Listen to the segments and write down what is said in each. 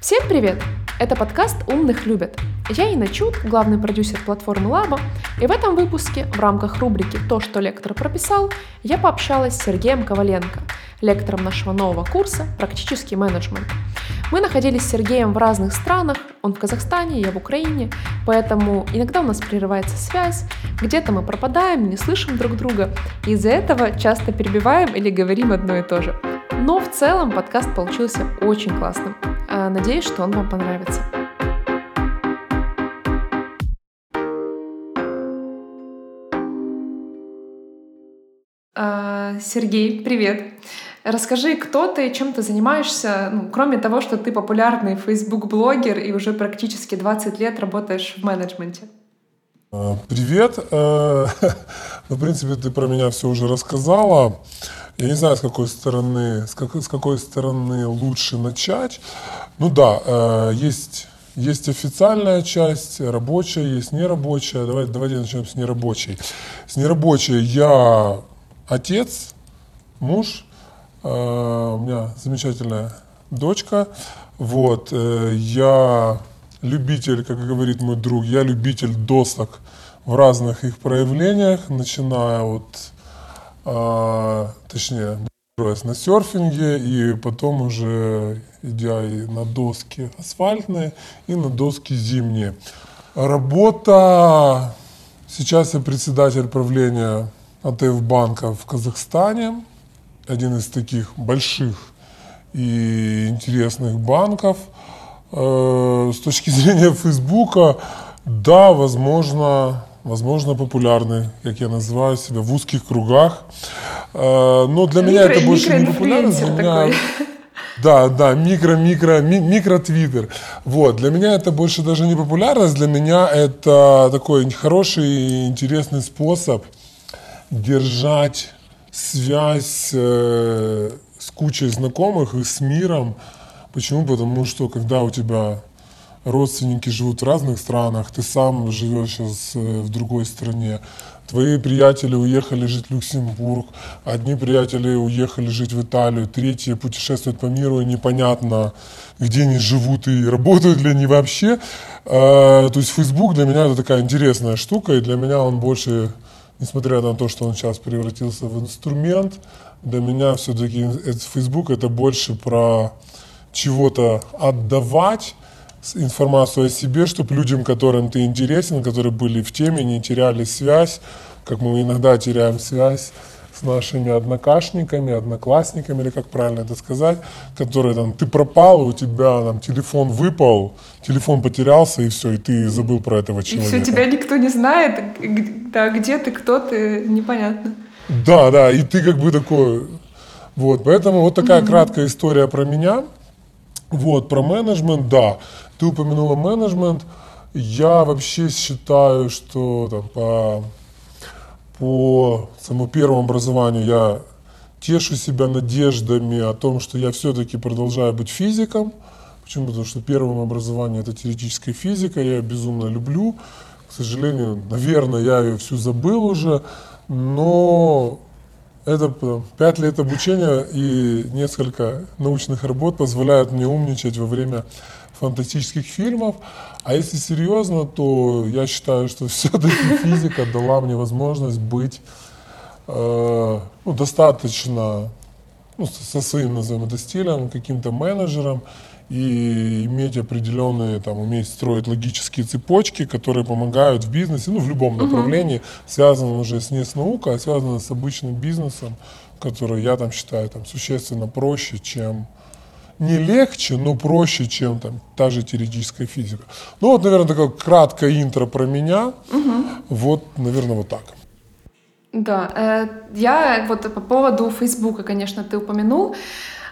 Всем привет! Это подкаст «Умных любят». Я Инна Чуд, главный продюсер платформы Лаба, и в этом выпуске в рамках рубрики «То, что лектор прописал» я пообщалась с Сергеем Коваленко, лектором нашего нового курса «Практический менеджмент». Мы находились с Сергеем в разных странах, он в Казахстане, я в Украине, поэтому иногда у нас прерывается связь, где-то мы пропадаем, не слышим друг друга, и из-за этого часто перебиваем или говорим одно и то же. Но в целом подкаст получился очень классным. А, надеюсь, что он вам понравится. А, Сергей, привет. Расскажи, кто ты, чем ты занимаешься, ну, кроме того, что ты популярный Facebook-блогер и уже практически 20 лет работаешь в менеджменте. А, привет. Э, ну, в принципе, ты про меня все уже рассказала. Я не знаю, с какой стороны, с какой, с какой стороны лучше начать. Ну да, э, есть, есть официальная часть, рабочая, есть нерабочая. Давай, давайте начнем с нерабочей. С нерабочей я отец, муж, э, у меня замечательная дочка. Вот, э, я любитель, как говорит мой друг, я любитель досок в разных их проявлениях, начиная от а, точнее, на серфинге, и потом уже идя и на доски асфальтные, и на доски зимние. Работа, сейчас я председатель правления АТФ банка в Казахстане, один из таких больших и интересных банков. Э, с точки зрения Фейсбука, да, возможно, возможно, популярны, как я называю себя, в узких кругах. Э, но для меня это больше не популярно. Для меня... Да, да, микро, микро, ми, микро твиттер. Вот, для меня это больше даже не популярность, для меня это такой хороший и интересный способ держать связь э, с кучей знакомых и с миром. Почему? Потому что когда у тебя родственники живут в разных странах, ты сам живешь сейчас э, в другой стране, твои приятели уехали жить в Люксембург, одни приятели уехали жить в Италию, третьи путешествуют по миру, и непонятно, где они живут и работают ли они вообще. А, то есть Facebook для меня это такая интересная штука, и для меня он больше, несмотря на то, что он сейчас превратился в инструмент, для меня все-таки Facebook это больше про чего-то отдавать, информацию о себе, чтобы людям, которым ты интересен, которые были в теме, не теряли связь, как мы иногда теряем связь с нашими однокашниками, одноклассниками, или как правильно это сказать, которые там, ты пропал, у тебя там телефон выпал, телефон потерялся, и все, и ты забыл про этого человека. И все, тебя никто не знает, да, где ты, кто ты, непонятно. Да, да, и ты как бы такой, вот, поэтому вот такая mm-hmm. краткая история про меня. Вот, про менеджмент, да. Ты упомянула менеджмент. Я вообще считаю, что там, по, по самому первому образованию я тешу себя надеждами о том, что я все-таки продолжаю быть физиком. Почему? Потому что первым образованием это теоретическая физика, я ее безумно люблю. К сожалению, наверное, я ее всю забыл уже, но это пять лет обучения и несколько научных работ позволяют мне умничать во время фантастических фильмов. А если серьезно, то я считаю, что все-таки физика дала мне возможность быть э, ну, достаточно ну, со своим, назовем это, стилем, каким-то менеджером и иметь определенные, там, уметь строить логические цепочки, которые помогают в бизнесе, ну, в любом направлении, uh связанном уже с не с наукой, а связанном с обычным бизнесом, который я там считаю там существенно проще, чем не легче, но проще, чем там та же теоретическая физика. Ну вот, наверное, такое краткое интро про меня. Угу. Вот, наверное, вот так. Да, э, я вот по поводу Фейсбука, конечно, ты упомянул.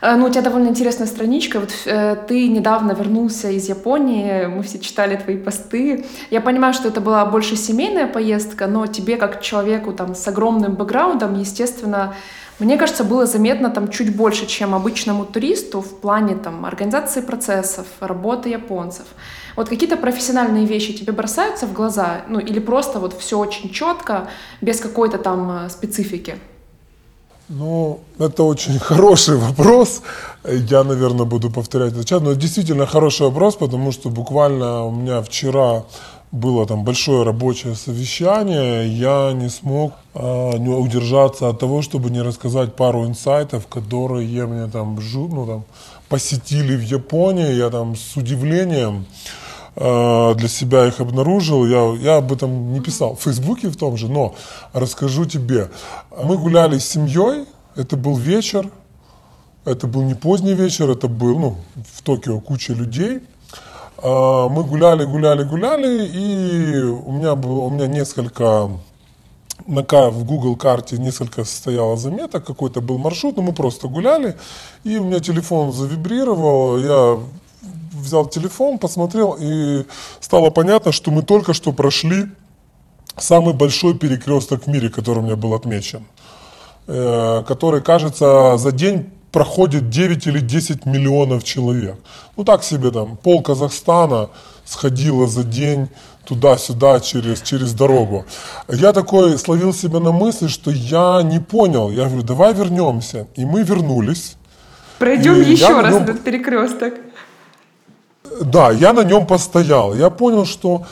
Э, ну, у тебя довольно интересная страничка. Вот э, ты недавно вернулся из Японии, мы все читали твои посты. Я понимаю, что это была больше семейная поездка, но тебе, как человеку там с огромным бэкграундом, естественно, мне кажется, было заметно там чуть больше, чем обычному туристу в плане там организации процессов, работы японцев. Вот какие-то профессиональные вещи тебе бросаются в глаза, ну или просто вот все очень четко, без какой-то там э, специфики? Ну, это очень хороший вопрос. Я, наверное, буду повторять это часто. Но действительно хороший вопрос, потому что буквально у меня вчера было там большое рабочее совещание, я не смог э, не удержаться от того, чтобы не рассказать пару инсайтов, которые мне там, ну, там посетили в Японии. Я там с удивлением э, для себя их обнаружил. Я, я об этом не писал в Фейсбуке в том же, но расскажу тебе. Мы гуляли с семьей, это был вечер, это был не поздний вечер, это был, ну, в Токио куча людей. А, мы гуляли, гуляли, гуляли, и у меня было, у меня несколько на, в Google карте несколько состояло заметок, какой-то был маршрут, но мы просто гуляли, и у меня телефон завибрировал, я взял телефон, посмотрел, и стало понятно, что мы только что прошли самый большой перекресток в мире, который у меня был отмечен, э, который, кажется, за день проходит 9 или 10 миллионов человек. Ну так себе там, пол Казахстана сходило за день туда-сюда через, через дорогу. Я такой словил себя на мысли, что я не понял. Я говорю, давай вернемся. И мы вернулись. Пройдем и еще раз нем... этот перекресток. Да, я на нем постоял. Я понял, что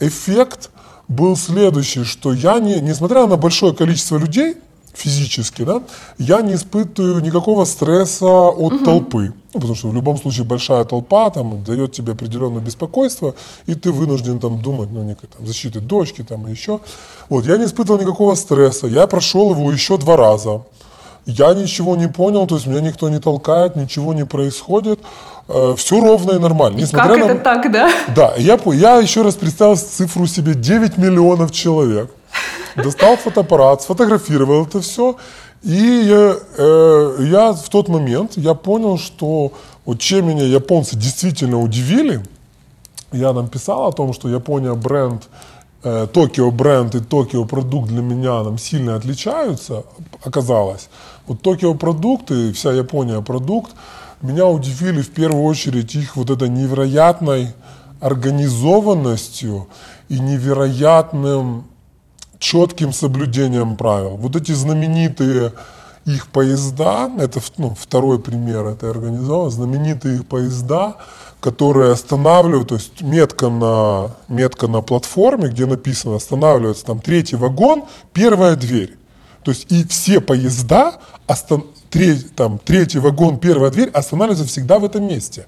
эффект был следующий, что я, не, несмотря на большое количество людей, физически, да, я не испытываю никакого стресса от угу. толпы. Ну, потому что в любом случае большая толпа там дает тебе определенное беспокойство, и ты вынужден там думать, ну, некой там защиты дочки там и еще. Вот, я не испытывал никакого стресса. Я прошел его еще два раза. Я ничего не понял, то есть меня никто не толкает, ничего не происходит. Э, все ровно и нормально. И как на... это так, да? Да, я, я еще раз представил цифру себе 9 миллионов человек достал фотоаппарат, сфотографировал это все. И я, э, я в тот момент я понял, что вот чем меня японцы действительно удивили, я нам писал о том, что Япония бренд, э, Токио бренд и Токио продукт для меня нам сильно отличаются, оказалось. Вот Токио продукт и вся Япония продукт меня удивили в первую очередь их вот этой невероятной организованностью и невероятным четким соблюдением правил. Вот эти знаменитые их поезда, это ну, второй пример этой организации, знаменитые их поезда, которые останавливают, то есть метка на, метка на платформе, где написано останавливается там третий вагон, первая дверь. То есть и все поезда, остан, треть, там, третий вагон, первая дверь останавливаются всегда в этом месте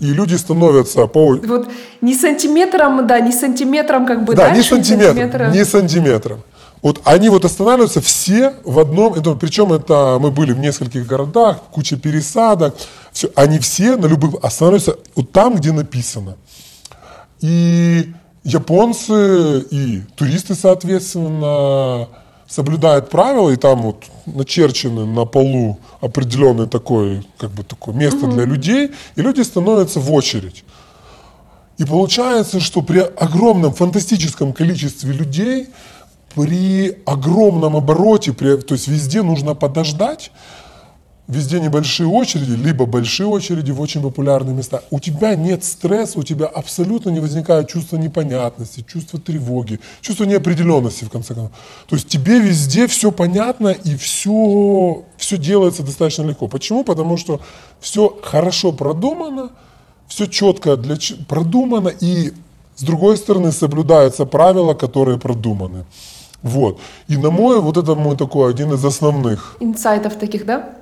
и люди становятся по... Вот не сантиметром, да, не сантиметром как бы Да, дальше, не сантиметром, сантиметра... не сантиметром. Вот они вот останавливаются все в одном, это, причем это мы были в нескольких городах, куча пересадок, все, они все на любых останавливаются вот там, где написано. И японцы и туристы, соответственно, соблюдают правила, и там вот начерчены на полу определенное такое, как бы такое место для людей, и люди становятся в очередь. И получается, что при огромном фантастическом количестве людей, при огромном обороте, при, то есть везде нужно подождать, везде небольшие очереди, либо большие очереди в очень популярные места. У тебя нет стресса, у тебя абсолютно не возникает чувство непонятности, чувство тревоги, чувство неопределенности, в конце концов. То есть тебе везде все понятно и все, все делается достаточно легко. Почему? Потому что все хорошо продумано, все четко для, продумано и с другой стороны соблюдаются правила, которые продуманы. Вот. И на мой, вот это мой такой один из основных. Инсайтов таких, да?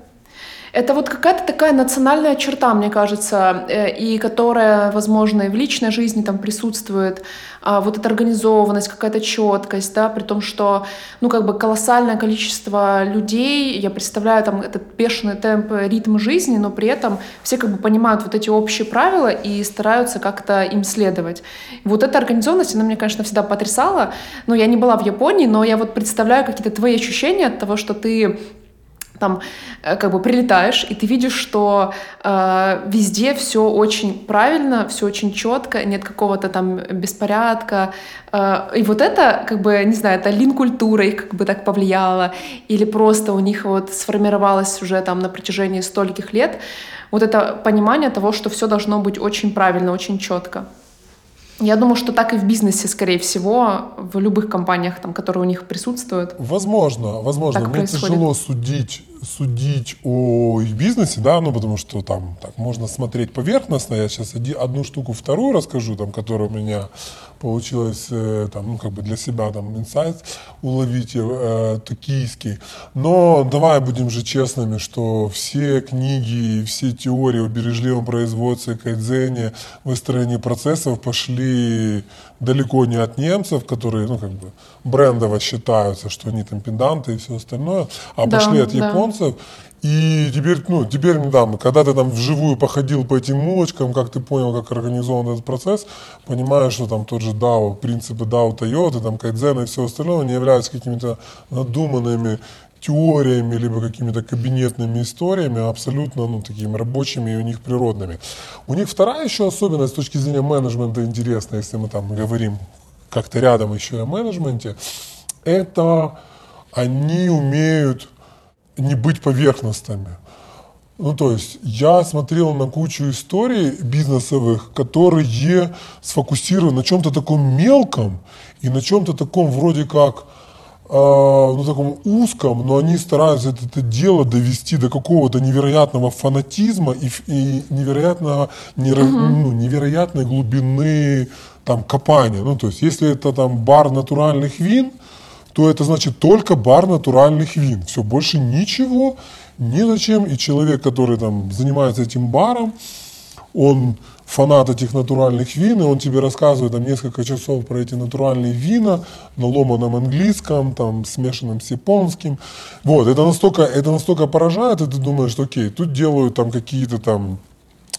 Это вот какая-то такая национальная черта, мне кажется, э, и которая, возможно, и в личной жизни там присутствует, а, вот эта организованность, какая-то четкость, да, при том, что, ну, как бы колоссальное количество людей, я представляю там этот бешеный темп, ритм жизни, но при этом все как бы понимают вот эти общие правила и стараются как-то им следовать. Вот эта организованность, она мне, конечно, всегда потрясала, но я не была в Японии, но я вот представляю какие-то твои ощущения от того, что ты там э, как бы прилетаешь, и ты видишь, что э, везде все очень правильно, все очень четко, нет какого-то там беспорядка. Э, и вот это, как бы, не знаю, это лин-культура их как бы так повлияла, или просто у них вот сформировалось уже там на протяжении стольких лет вот это понимание того, что все должно быть очень правильно, очень четко. Я думаю, что так и в бизнесе, скорее всего, в любых компаниях, там, которые у них присутствуют. Возможно, возможно. Мне происходит. тяжело судить, судить о их бизнесе, да, ну потому что там так можно смотреть поверхностно. Я сейчас оди- одну штуку, вторую расскажу, там, которая у меня получилось э, там, ну, как бы для себя там инсайт уловить э, токийский. Но давай будем же честными, что все книги и все теории о бережливом производстве, кайдзене, выстроении процессов пошли далеко не от немцев, которые, ну, как бы, брендово считаются, что они там пенданты и все остальное, а Да, пошли от да. японцев. И теперь, ну, теперь, да, когда ты там вживую походил по этим улочкам, как ты понял, как организован этот процесс, понимаешь, что там тот же DAO, принципы DAO Toyota, там Кайдзена и все остальное не являются какими-то надуманными теориями, либо какими-то кабинетными историями, а абсолютно, ну, такими рабочими и у них природными. У них вторая еще особенность с точки зрения менеджмента интересная, если мы там говорим как-то рядом еще и о менеджменте, это они умеют не быть поверхностными. Ну, то есть я смотрел на кучу историй бизнесовых, которые сфокусированы на чем-то таком мелком и на чем-то таком вроде как э, ну, таком узком, но они стараются это, это дело довести до какого-то невероятного фанатизма и, и невероятного, неро- ну, невероятной глубины там копания. Ну, то есть, если это там бар натуральных вин, то это значит только бар натуральных вин. Все, больше ничего, ни зачем. И человек, который там занимается этим баром, он фанат этих натуральных вин, и он тебе рассказывает там несколько часов про эти натуральные вина на ломаном английском, там смешанном с японским. Вот, это настолько, это настолько поражает, и ты думаешь, что окей, тут делают там какие-то там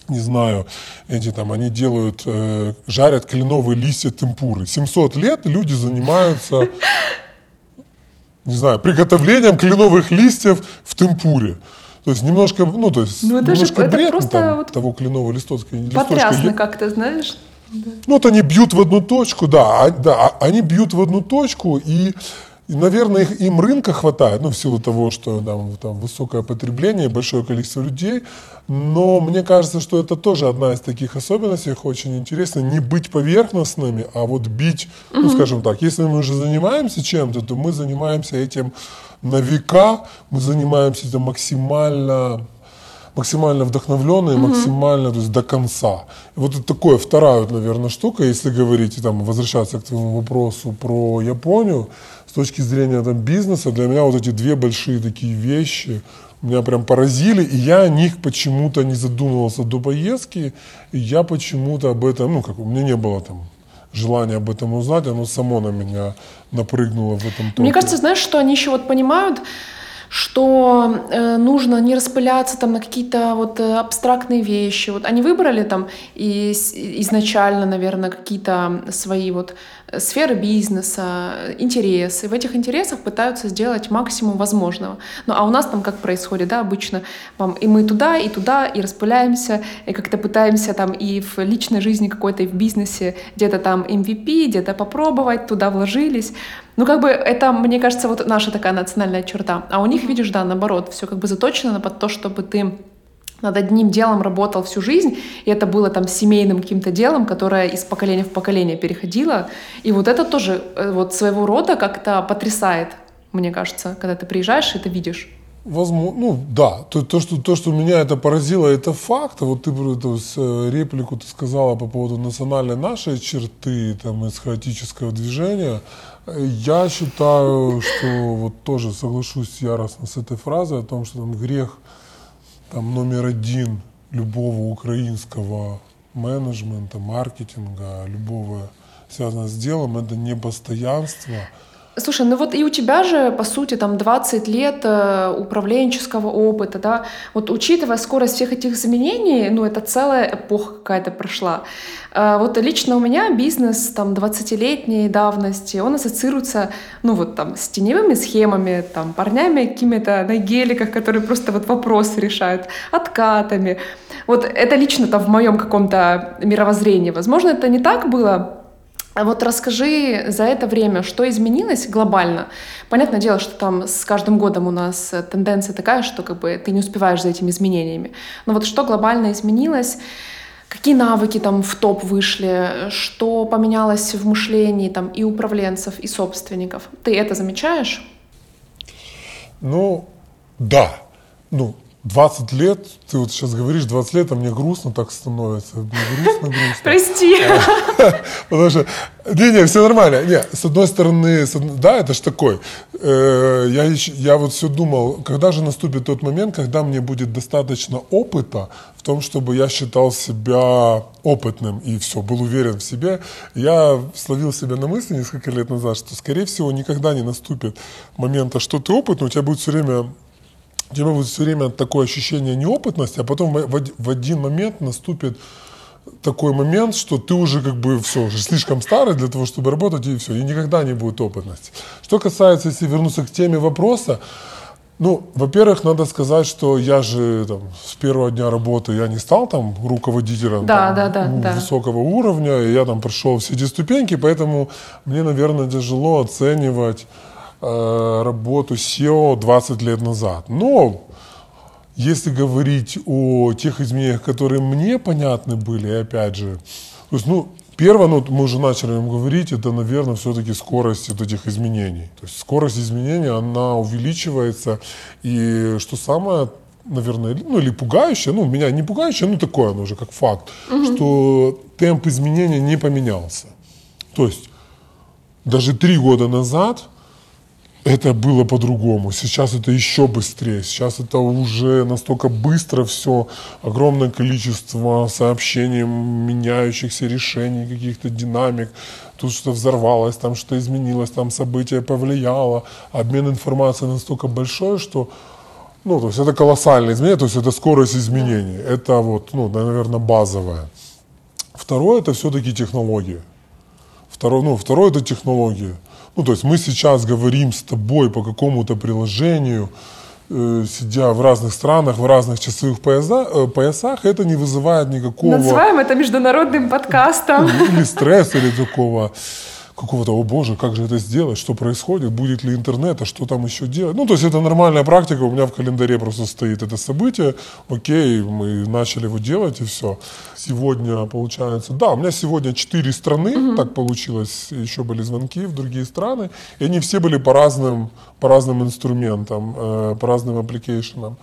не знаю, эти там, они делают, э, жарят кленовые листья темпуры. 700 лет люди занимаются, не знаю, приготовлением кленовых листьев в темпуре. То есть немножко, ну, то есть Ну, это же- немножко это бред, просто там, вот того кленового листочка. Потрясно как-то, знаешь. ну, вот они бьют в одну точку, да, а- да, а- они бьют в одну точку, и, и, наверное, их, им рынка хватает, ну, в силу того, что там, там высокое потребление, большое количество людей, но мне кажется, что это тоже одна из таких особенностей, их очень интересно, не быть поверхностными, а вот бить, ну, скажем так, если мы уже занимаемся чем-то, то мы занимаемся этим на века, мы занимаемся этим максимально максимально вдохновленные, максимально то есть, до конца. И вот это такое вторая, наверное, штука, если говорить там возвращаться к твоему вопросу про Японию, точки зрения там, бизнеса, для меня вот эти две большие такие вещи меня прям поразили, и я о них почему-то не задумывался до поездки, и я почему-то об этом, ну, как у меня не было там желания об этом узнать, оно само на меня напрыгнуло в этом Мне топе. кажется, знаешь, что они еще вот понимают, что э, нужно не распыляться там на какие-то вот э, абстрактные вещи. Вот они выбрали там и изначально, наверное, какие-то свои вот сферы бизнеса, э, интересы. В этих интересах пытаются сделать максимум возможного. Ну а у нас там как происходит, да, обычно вам и мы туда, и туда, и распыляемся, и как-то пытаемся там и в личной жизни какой-то, и в бизнесе где-то там MVP, где-то попробовать, туда вложились. Ну, как бы это, мне кажется, вот наша такая национальная черта. А у них, видишь, да, наоборот, все как бы заточено под то, чтобы ты над одним делом работал всю жизнь, и это было там семейным каким-то делом, которое из поколения в поколение переходило. И вот это тоже э, вот своего рода как-то потрясает, мне кажется, когда ты приезжаешь и это видишь. Возможно, ну да, то, то, что, то, что меня это поразило, это факт. Вот ты эту э, реплику ты сказала по поводу национальной нашей черты, там, из хаотического движения. Я считаю, что вот тоже соглашусь яростно с этой фразой о том, что там грех там, номер один любого украинского менеджмента, маркетинга, любого связанного с делом, это непостоянство. Слушай, ну вот и у тебя же, по сути, там 20 лет э, управленческого опыта, да, вот учитывая скорость всех этих изменений, ну это целая эпоха какая-то прошла. Э, вот лично у меня бизнес там 20-летней давности, он ассоциируется, ну вот там с теневыми схемами, там парнями какими-то на геликах, которые просто вот вопросы решают, откатами. Вот это лично там в моем каком-то мировоззрении. Возможно, это не так было, а вот расскажи за это время, что изменилось глобально. Понятное дело, что там с каждым годом у нас э, тенденция такая, что как бы ты не успеваешь за этими изменениями. Но вот что глобально изменилось, Какие навыки там в топ вышли? Что поменялось в мышлении там и управленцев, и собственников? Ты это замечаешь? Ну, да. Ну, 20 лет, ты вот сейчас говоришь 20 лет, а мне грустно так становится. Мне грустно, грустно. Прости. Потому что, не-не, все нормально. Не, с одной стороны, да, это ж такой. Э, я, я вот все думал, когда же наступит тот момент, когда мне будет достаточно опыта в том, чтобы я считал себя опытным и все, был уверен в себе. Я словил себя на мысли несколько лет назад, что, скорее всего, никогда не наступит момента, что ты опытный, у тебя будет все время у тебя будет все время такое ощущение неопытности, а потом в, один момент наступит такой момент, что ты уже как бы все, уже слишком старый для того, чтобы работать, и все, и никогда не будет опытности. Что касается, если вернуться к теме вопроса, ну, во-первых, надо сказать, что я же там, с первого дня работы я не стал там руководителем да, там, да, да, высокого да. уровня, и я там прошел все эти ступеньки, поэтому мне, наверное, тяжело оценивать работу SEO 20 лет назад. Но если говорить о тех изменениях, которые мне понятны были, опять же, то есть, ну, первое, ну, мы уже начали им говорить, это, наверное, все-таки скорость вот этих изменений. То есть скорость изменений, она увеличивается, и что самое наверное, ну или пугающее, ну меня не пугающее, ну такое оно уже как факт, угу. что темп изменения не поменялся. То есть даже три года назад это было по-другому. Сейчас это еще быстрее. Сейчас это уже настолько быстро все. Огромное количество сообщений, меняющихся решений, каких-то динамик. Тут что взорвалось, там что изменилось, там событие повлияло. Обмен информацией настолько большой, что ну, то есть это колоссальное изменение, то есть это скорость изменений. Это вот, ну, наверное, базовое. Второе это все-таки технология. Второе, ну, второе это технология. Ну, то есть мы сейчас говорим с тобой по какому-то приложению, э, сидя в разных странах, в разных часовых пояса, э, поясах, это не вызывает никакого... Называем это международным подкастом. Или стресса, или такого какого-то, о боже, как же это сделать, что происходит, будет ли интернет, а что там еще делать. Ну, то есть это нормальная практика, у меня в календаре просто стоит это событие, окей, мы начали его делать и все. Сегодня, получается, да, у меня сегодня четыре страны, угу. так получилось, еще были звонки в другие страны, и они все были по разным, по разным инструментам, э, по разным application ам.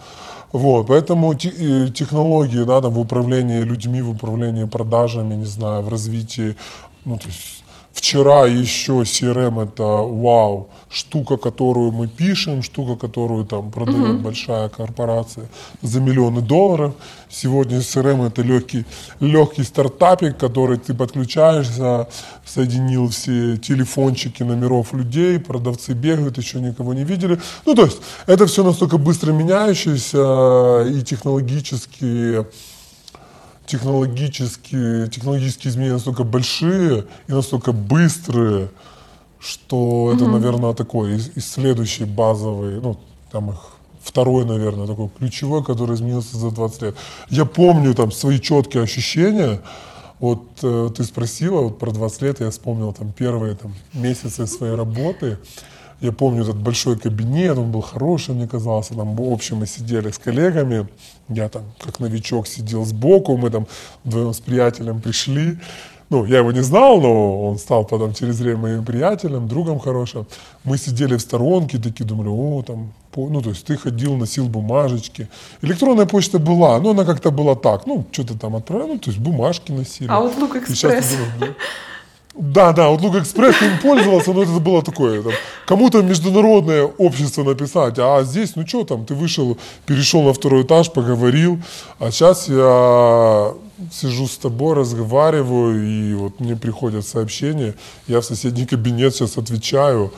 Вот, поэтому технологии, да, там, в управлении людьми, в управлении продажами, не знаю, в развитии, ну, то есть Вчера еще CRM это вау, штука, которую мы пишем, штука, которую там продает угу. большая корпорация за миллионы долларов. Сегодня CRM это легкий, легкий стартапик, который ты подключаешься, соединил все телефончики номеров людей, продавцы бегают, еще никого не видели. Ну, то есть это все настолько быстро меняющееся и технологически технологические, технологические изменения настолько большие и настолько быстрые, что mm-hmm. это, наверное, такой и, и следующий базовый, ну, там их второй, наверное, такой ключевой, который изменился за 20 лет. Я помню там свои четкие ощущения. Вот э, ты спросила вот про 20 лет, я вспомнил там первые там, месяцы своей работы. Я помню этот большой кабинет, он был хороший, мне казался, там в общем мы сидели с коллегами, я там как новичок сидел сбоку, мы там вдвоем с приятелем пришли, ну, я его не знал, но он стал потом через время моим приятелем, другом хорошим. Мы сидели в сторонке, такие думали, о, там, ну, то есть ты ходил, носил бумажечки. Электронная почта была, но она как-то была так, ну, что-то там отправлял, ну, то есть бумажки носили. А вот Лук Экспресс. Да, да, вот Лук Экспресс им пользовался, но это было такое, там, кому-то международное общество написать, а здесь, ну что там, ты вышел, перешел на второй этаж, поговорил, а сейчас я сижу с тобой, разговариваю, и вот мне приходят сообщения, я в соседний кабинет сейчас отвечаю,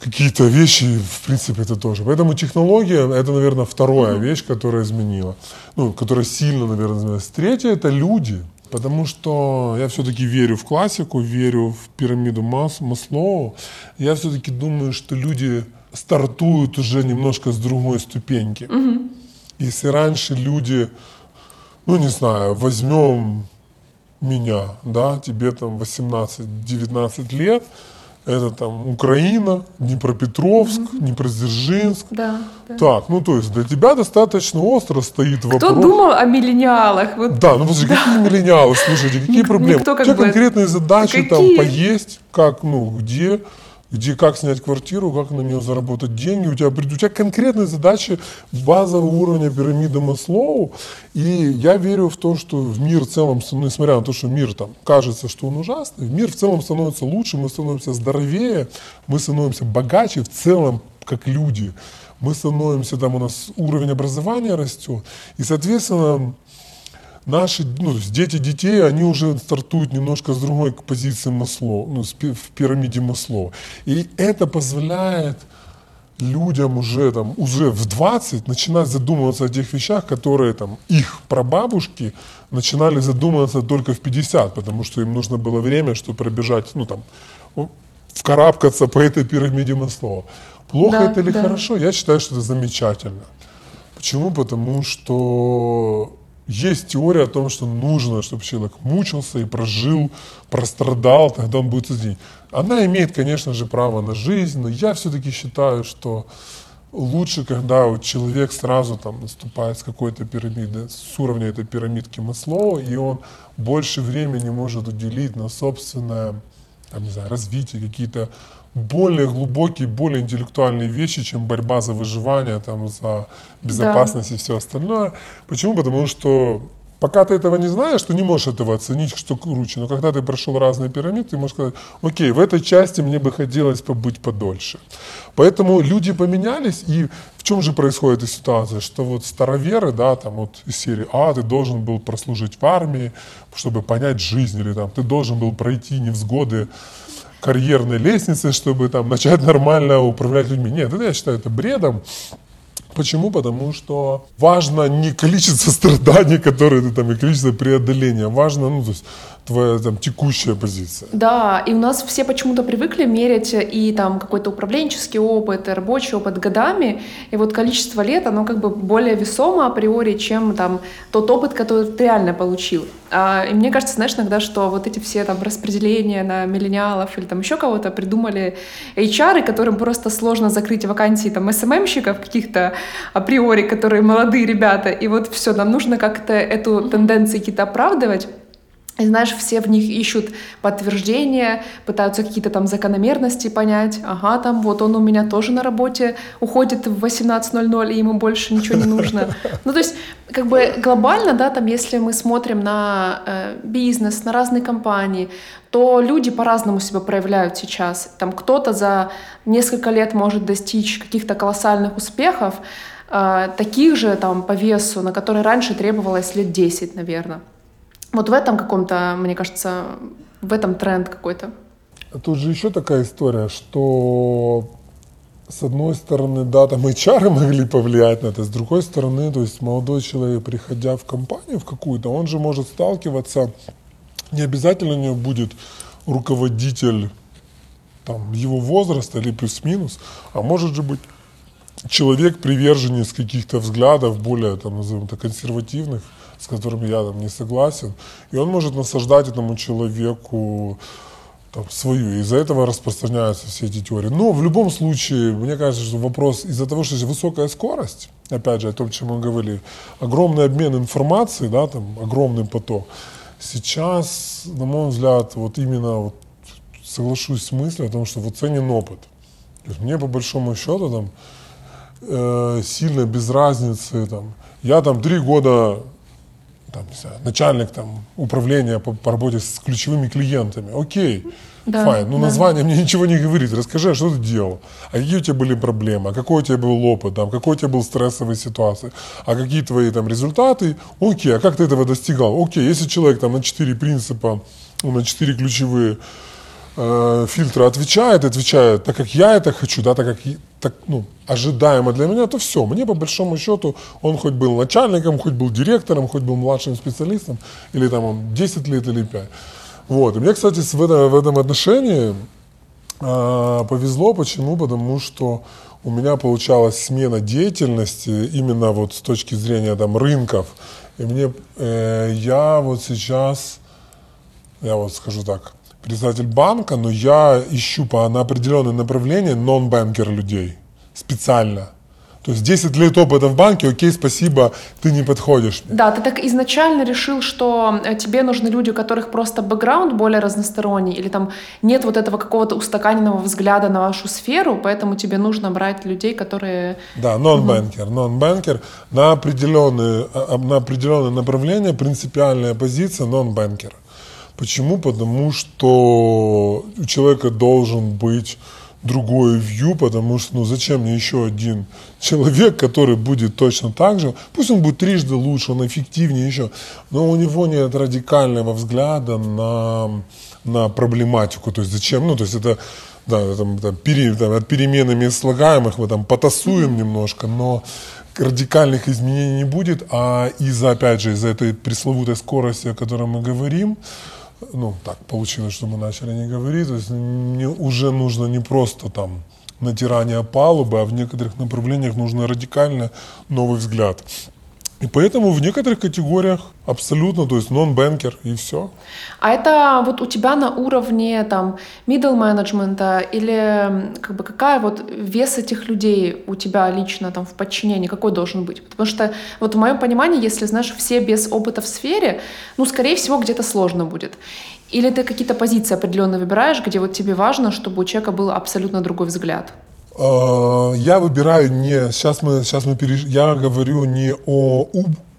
какие-то вещи, в принципе, это тоже. Поэтому технология, это, наверное, вторая вещь, которая изменила, ну, которая сильно, наверное, изменилась. Третья – это люди – Потому что я все-таки верю в классику, верю в пирамиду Мас, Маслоу. Я все-таки думаю, что люди стартуют уже немножко с другой ступеньки. Угу. Если раньше люди, ну не знаю, возьмем меня, да, тебе там 18-19 лет, это там Украина, Днепропетровск, mm-hmm. Днепродзержинск. Да, да. Так, ну то есть для тебя достаточно остро стоит Кто вопрос. Кто думал о миллениалах? Вот, да, ну подожди, да. какие миллениалы, слушайте, какие проблемы? Никто, как У тебя бы... конкретные задачи какие? там поесть, как, ну, где, где как снять квартиру, как на нее заработать деньги. У тебя, у тебя конкретные задачи базового уровня пирамиды Маслоу. И я верю в то, что в мир в целом, несмотря на то, что мир там кажется, что он ужасный, мир в целом становится лучше, мы становимся здоровее, мы становимся богаче в целом как люди. Мы становимся, там у нас уровень образования растет. И, соответственно, наши ну, дети детей, они уже стартуют немножко с другой позиции Масло, ну, в пирамиде Маслова. И это позволяет людям уже, там, уже в 20 начинать задумываться о тех вещах, которые там, их прабабушки начинали задумываться только в 50, потому что им нужно было время, чтобы пробежать, ну там, вкарабкаться по этой пирамиде Маслова. Плохо да, это или да. хорошо? Я считаю, что это замечательно. Почему? Потому что есть теория о том, что нужно, чтобы человек мучился и прожил, прострадал, тогда он будет соединить. Она имеет, конечно же, право на жизнь, но я все-таки считаю, что лучше, когда вот человек сразу там наступает с какой-то пирамиды, с уровня этой пирамидки Маслоу, и он больше времени может уделить на собственное там, не знаю, развитие, какие-то более глубокие, более интеллектуальные вещи, чем борьба за выживание, там, за безопасность да. и все остальное. Почему? Потому что пока ты этого не знаешь, ты не можешь этого оценить, что круче. Но когда ты прошел разные пирамиды, ты можешь сказать, окей, в этой части мне бы хотелось побыть подольше. Поэтому люди поменялись, и в чем же происходит эта ситуация, что вот староверы, да, там вот из серии, а, ты должен был прослужить в армии, чтобы понять жизнь, или там, ты должен был пройти невзгоды карьерной лестницы, чтобы там начать нормально управлять людьми. Нет, это я считаю это бредом. Почему? Потому что важно не количество страданий, которые ты там, и количество преодоления. Важно, ну, то есть твоя там текущая позиция. Да, и у нас все почему-то привыкли мерять и там какой-то управленческий опыт, и рабочий опыт годами, и вот количество лет, оно как бы более весомо априори, чем там тот опыт, который ты реально получил. А, и мне кажется, знаешь, иногда, что вот эти все там распределения на миллениалов или там еще кого-то придумали HR, которым просто сложно закрыть вакансии там СММщиков каких-то априори, которые молодые ребята, и вот все, нам нужно как-то эту тенденцию какие-то оправдывать, и знаешь, все в них ищут подтверждения, пытаются какие-то там закономерности понять. Ага, там вот он у меня тоже на работе уходит в 18.00, и ему больше ничего не нужно. Ну, то есть, как бы глобально, да, там, если мы смотрим на э, бизнес, на разные компании, то люди по-разному себя проявляют сейчас. Там кто-то за несколько лет может достичь каких-то колоссальных успехов, э, таких же там по весу, на которые раньше требовалось лет 10, наверное. Вот в этом каком-то, мне кажется, в этом тренд какой-то. Тут же еще такая история, что с одной стороны, да, там HR могли повлиять на это, с другой стороны, то есть молодой человек, приходя в компанию в какую-то, он же может сталкиваться, не обязательно у него будет руководитель там, его возраста или плюс-минус, а может же быть человек, приверженец каких-то взглядов более, там, назовем это, консервативных, с которыми я там не согласен, и он может насаждать этому человеку там, свою. Из-за этого распространяются все эти теории. Но в любом случае, мне кажется, что вопрос из-за того, что высокая скорость, опять же, о том, чем мы говорили, огромный обмен информацией, да, там, огромный поток, сейчас, на мой взгляд, вот именно вот, соглашусь с мыслью о том, что вот ценен опыт. Мне по большому счету там э, сильно без разницы там, я там три года там, не знаю, начальник там, управления по, по работе с ключевыми клиентами. Окей, да, файн. Ну, да. название мне ничего не говорит. Расскажи, а что ты делал? А какие у тебя были проблемы? А какой у тебя был опыт? Там, какой у тебя был стрессовая ситуация? А какие твои там результаты? Окей, а как ты этого достигал? Окей, если человек там на четыре принципа, ну, на четыре ключевые э, фильтра отвечает, отвечает так, как я это хочу, да, так, как так, ну, ожидаемо для меня, то все. Мне по большому счету он хоть был начальником, хоть был директором, хоть был младшим специалистом, или там он 10 лет или 5. Вот. И мне, кстати, в этом, в этом отношении э, повезло. Почему? Потому что у меня получалась смена деятельности именно вот с точки зрения там рынков. И мне, э, я вот сейчас, я вот скажу так, председатель банка, но я ищу по, на определенное направление нон-банкер людей специально. То есть 10 лет опыта в банке, окей, спасибо, ты не подходишь. Да, ты так изначально решил, что э, тебе нужны люди, у которых просто бэкграунд более разносторонний, или там нет вот этого какого-то устаканенного взгляда на вашу сферу, поэтому тебе нужно брать людей, которые... Да, нон-банкер, нон-банкер на определенные, а, а, на определенное направление, принципиальная позиция нон-банкера. Почему? Потому что у человека должен быть другое вью, потому что, ну, зачем мне еще один человек, который будет точно так же, пусть он будет трижды лучше, он эффективнее еще, но у него нет радикального взгляда на, на проблематику, то есть зачем, ну, то есть это, да, там, там, пере, там, от переменами слагаемых мы там потасуем немножко, но радикальных изменений не будет, а из-за, опять же, из-за этой пресловутой скорости, о которой мы говорим, ну, так получилось, что мы начали не говорить, то есть мне уже нужно не просто там натирание палубы, а в некоторых направлениях нужно радикально новый взгляд. И поэтому в некоторых категориях абсолютно, то есть нон-бэнкер и все. А это вот у тебя на уровне там middle менеджмента или как бы какая вот вес этих людей у тебя лично там в подчинении, какой должен быть? Потому что вот в моем понимании, если, знаешь, все без опыта в сфере, ну, скорее всего, где-то сложно будет. Или ты какие-то позиции определенно выбираешь, где вот тебе важно, чтобы у человека был абсолютно другой взгляд? Э, я выбираю не, сейчас мы, сейчас мы переш... я говорю не о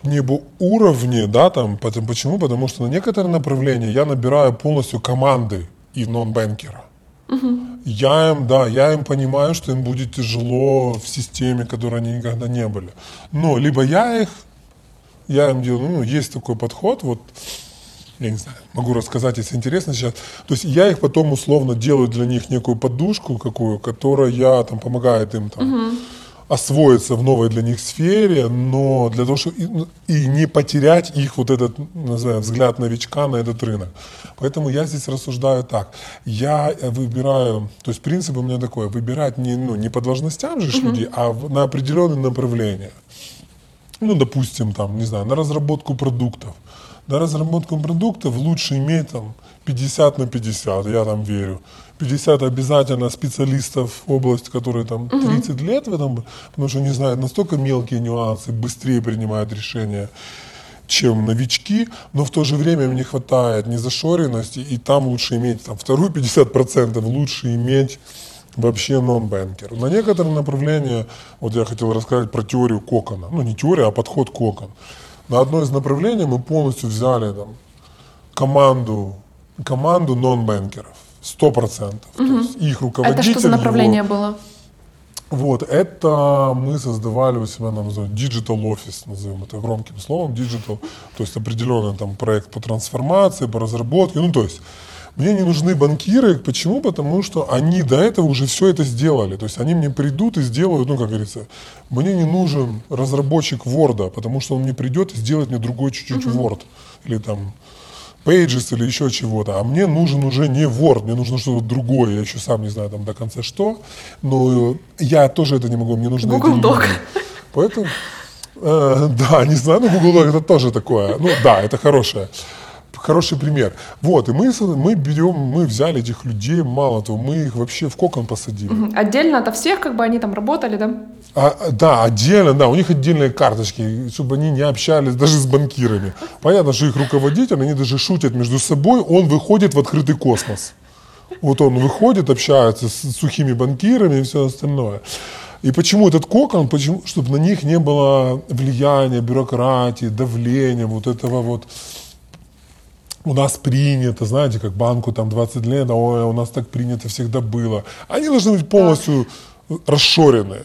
не об уровне, да, там, почему? Потому что на некоторые направления я набираю полностью команды и нон-бэнкера. Угу. Я им, да, я им понимаю, что им будет тяжело в системе, которой они никогда не были. Но либо я их, я им делаю, ну, есть такой подход, вот, я не знаю, могу рассказать, если интересно сейчас. То есть я их потом условно делаю для них некую подушку какую, которая там помогает им там угу. освоиться в новой для них сфере, но для того, чтобы и, ну, и не потерять их вот этот, назовем, взгляд новичка на этот рынок. Поэтому я здесь рассуждаю так. Я выбираю, то есть принцип у меня такой, выбирать не, ну, не по должностям же угу. людей, а на определенные направления. Ну, допустим, там, не знаю, на разработку продуктов на разработку продуктов лучше иметь там 50 на 50, я там верю. 50 обязательно специалистов в области, которые там 30 угу. лет в этом, потому что они знают настолько мелкие нюансы, быстрее принимают решения, чем новички, но в то же время им не хватает незашоренности, и там лучше иметь, там, вторую 50% лучше иметь вообще нон-бэнкер. На некоторые направления, вот я хотел рассказать про теорию кокона, ну не теория, а подход кокон на одно из направлений мы полностью взяли там, команду, команду нон-бэнкеров. Сто процентов. Угу. Их руководитель. Это что за направление его, было? Вот, это мы создавали у себя, нам называют Digital Office, назовем это громким словом, Digital, то есть определенный там проект по трансформации, по разработке, ну то есть мне не нужны банкиры. Почему? Потому что они до этого уже все это сделали. То есть они мне придут и сделают, ну, как говорится, мне не нужен разработчик Word, потому что он мне придет и сделает мне другой чуть-чуть uh-huh. Word. Или там Pages или еще чего-то. А мне нужен уже не Word, мне нужно что-то другое. Я еще сам не знаю там до конца что. Но я тоже это не могу, мне нужно Google Doc. Поэтому, э, да, не знаю, но Google Doc это тоже такое. Ну да, это хорошее хороший пример. Вот, и мы, мы берем, мы взяли этих людей, мало того, мы их вообще в кокон посадили. Угу. Отдельно от всех, как бы они там работали, да? А, да, отдельно, да, у них отдельные карточки, чтобы они не общались даже с банкирами. Понятно, что их руководитель, они даже шутят между собой, он выходит в открытый космос. Вот он выходит, общается с сухими банкирами и все остальное. И почему этот кокон? Почему? Чтобы на них не было влияния, бюрократии, давления, вот этого вот у нас принято, знаете, как банку там 20 лет, ой, у нас так принято всегда было. Они должны быть полностью да. расшоренные.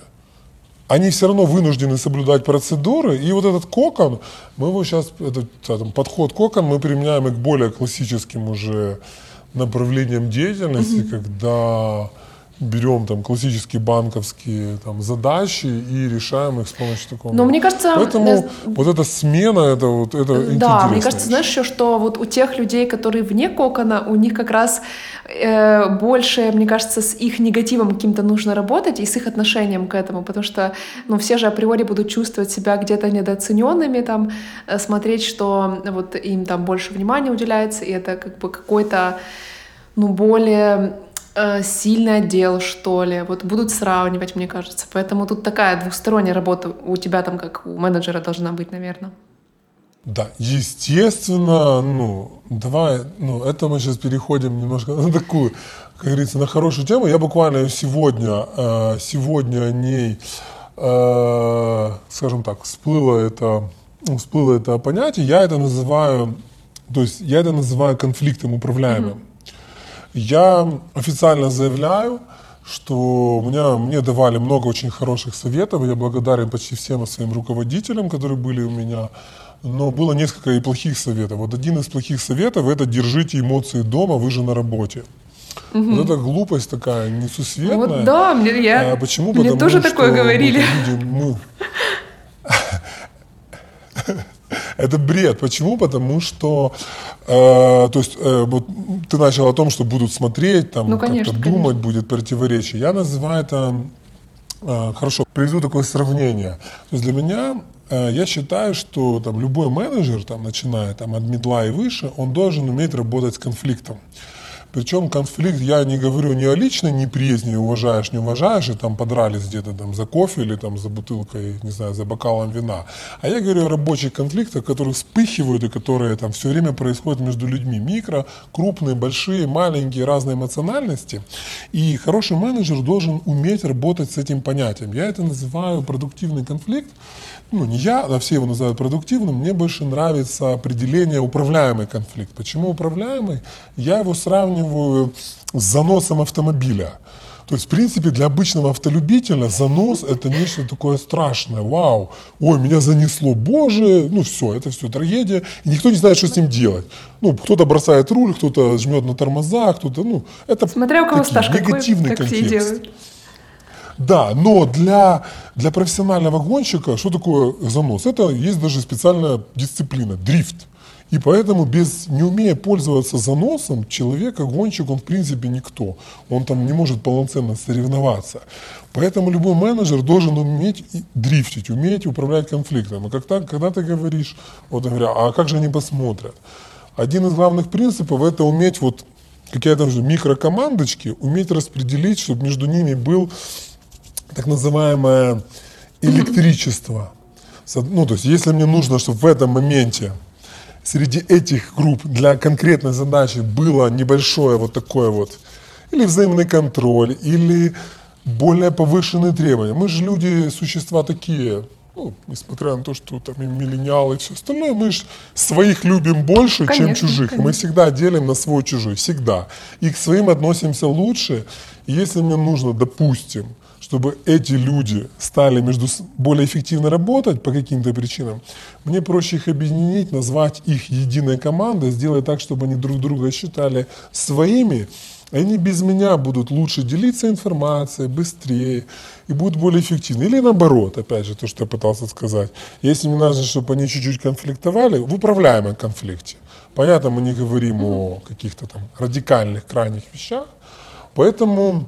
Они все равно вынуждены соблюдать процедуры. И вот этот кокон, мы его сейчас, этот там, подход кокон мы применяем и к более классическим уже направлениям деятельности, угу. когда берем там классические банковские там, задачи и решаем их с помощью такого. Но мне кажется... Поэтому да, вот эта смена, это вот это Да, мне кажется, знаешь, еще, что вот у тех людей, которые вне кокона, у них как раз э, больше, мне кажется, с их негативом каким-то нужно работать и с их отношением к этому, потому что, ну, все же априори будут чувствовать себя где-то недооцененными, там, э, смотреть, что вот им там больше внимания уделяется, и это как бы какой-то ну, более э, сильный отдел, что ли. Вот будут сравнивать, мне кажется. Поэтому тут такая двухсторонняя работа у тебя там, как у менеджера, должна быть, наверное. Да, естественно, ну, давай, ну, это мы сейчас переходим немножко на такую, как говорится, на хорошую тему. Я буквально сегодня, э, сегодня о ней, э, скажем так, всплыло это, ну, всплыло это понятие. Я это называю, то есть я это называю конфликтом управляемым. Mm-hmm. Я официально заявляю, что меня, мне давали много очень хороших советов. Я благодарен почти всем своим руководителям, которые были у меня но было несколько и плохих советов. Вот один из плохих советов это держите эмоции дома, вы же на работе. Угу. Вот эта глупость такая несусветная. Вот да, мне, я, а почему? мне Потому тоже что такое говорили. Люди, мы... Это бред. Почему? Потому что, э, то есть, э, вот ты начал о том, что будут смотреть, там, ну, конечно, как-то думать, конечно. будет противоречие. Я называю это, э, хорошо, приведу такое сравнение. То есть для меня Э, я считаю, что там, любой менеджер, там, начиная там, от медла и выше, он должен уметь работать с конфликтом. Причем конфликт, я не говорю не о личной неприязни, уважаешь, не уважаешь, и там подрались где-то там за кофе или там за бутылкой, не знаю, за бокалом вина. А я говорю о рабочих конфликтах, которые вспыхивают и которые там все время происходят между людьми. Микро, крупные, большие, маленькие, разные эмоциональности. И хороший менеджер должен уметь работать с этим понятием. Я это называю продуктивный конфликт ну не я, а все его называют продуктивным, мне больше нравится определение управляемый конфликт. Почему управляемый? Я его сравниваю с заносом автомобиля. То есть, в принципе, для обычного автолюбителя занос – это нечто такое страшное. Вау, ой, меня занесло, боже, ну все, это все трагедия. И никто не знает, что с ним делать. Ну, кто-то бросает руль, кто-то жмет на тормоза, кто-то, ну, это Смотря у кого стаж негативный какой, контекст. Делают. Да, но для, для профессионального гонщика что такое занос? Это есть даже специальная дисциплина – дрифт. И поэтому, без, не умея пользоваться заносом, человека, гонщик, он в принципе никто. Он там не может полноценно соревноваться. Поэтому любой менеджер должен уметь дрифтить, уметь управлять конфликтом. И когда, когда ты говоришь, вот говоря, а как же они посмотрят? Один из главных принципов – это уметь вот какие-то микрокомандочки, уметь распределить, чтобы между ними был так называемое электричество. Ну, то есть, если мне нужно, чтобы в этом моменте среди этих групп для конкретной задачи было небольшое вот такое вот, или взаимный контроль, или более повышенные требования. Мы же люди, существа такие, ну, несмотря на то, что там и миллениалы и все остальное, мы же своих любим больше, конечно, чем чужих. Конечно. Мы всегда делим на свой чужой, всегда. И к своим относимся лучше. И если мне нужно, допустим, чтобы эти люди стали между более эффективно работать по каким-то причинам, мне проще их объединить, назвать их единой командой, сделать так, чтобы они друг друга считали своими, они без меня будут лучше делиться информацией, быстрее и будут более эффективны. Или наоборот, опять же, то, что я пытался сказать. Если мне нужно, чтобы они чуть-чуть конфликтовали, в управляемом конфликте. Понятно, мы не говорим о каких-то там радикальных, крайних вещах. Поэтому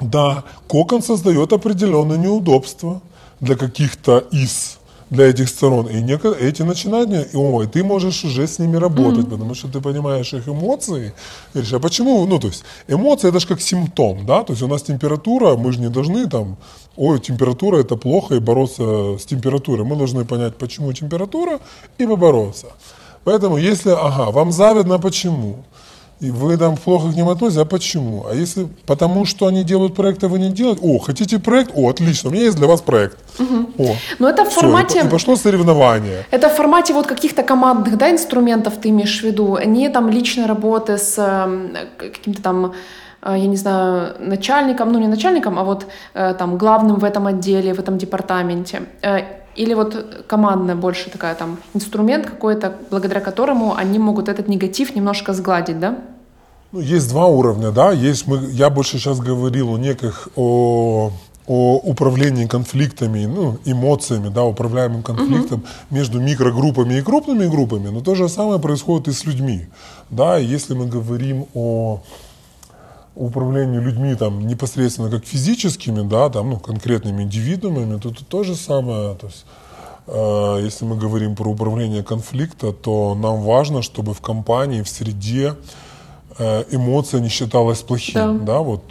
да, кокон создает определенные неудобства для каких-то из для этих сторон. И некое, эти начинания, и, ой, ты можешь уже с ними работать, mm-hmm. потому что ты понимаешь их эмоции. Говоришь, а почему? Ну, то есть, эмоции это же как симптом, да? То есть у нас температура, мы же не должны там, ой, температура это плохо, и бороться с температурой. Мы должны понять, почему температура, и побороться. Поэтому, если, ага, вам завидно, почему? И вы там плохо к ним относитесь, а почему? А если потому, что они делают проект, а вы не делаете? О, хотите проект? О, отлично, у меня есть для вас проект. Угу. О, Но это в формате... Все, и пошло соревнование. Это в формате вот каких-то командных да, инструментов ты имеешь в виду, не там личной работы с э, каким-то там э, я не знаю, начальником, ну не начальником, а вот э, там главным в этом отделе, в этом департаменте. Или вот командная больше такая там инструмент какой-то, благодаря которому они могут этот негатив немножко сгладить, да? Ну, есть два уровня, да. Есть мы, я больше сейчас говорил о неких о о управлении конфликтами, ну, эмоциями, да, управляемым конфликтом угу. между микрогруппами и крупными группами, но то же самое происходит и с людьми. Да, если мы говорим о управлению людьми там непосредственно как физическими, да, там, ну, конкретными индивидуумами, то это то же самое. То есть, э, если мы говорим про управление конфликта, то нам важно, чтобы в компании, в среде э, эмоция не считалась плохим, Да. да, вот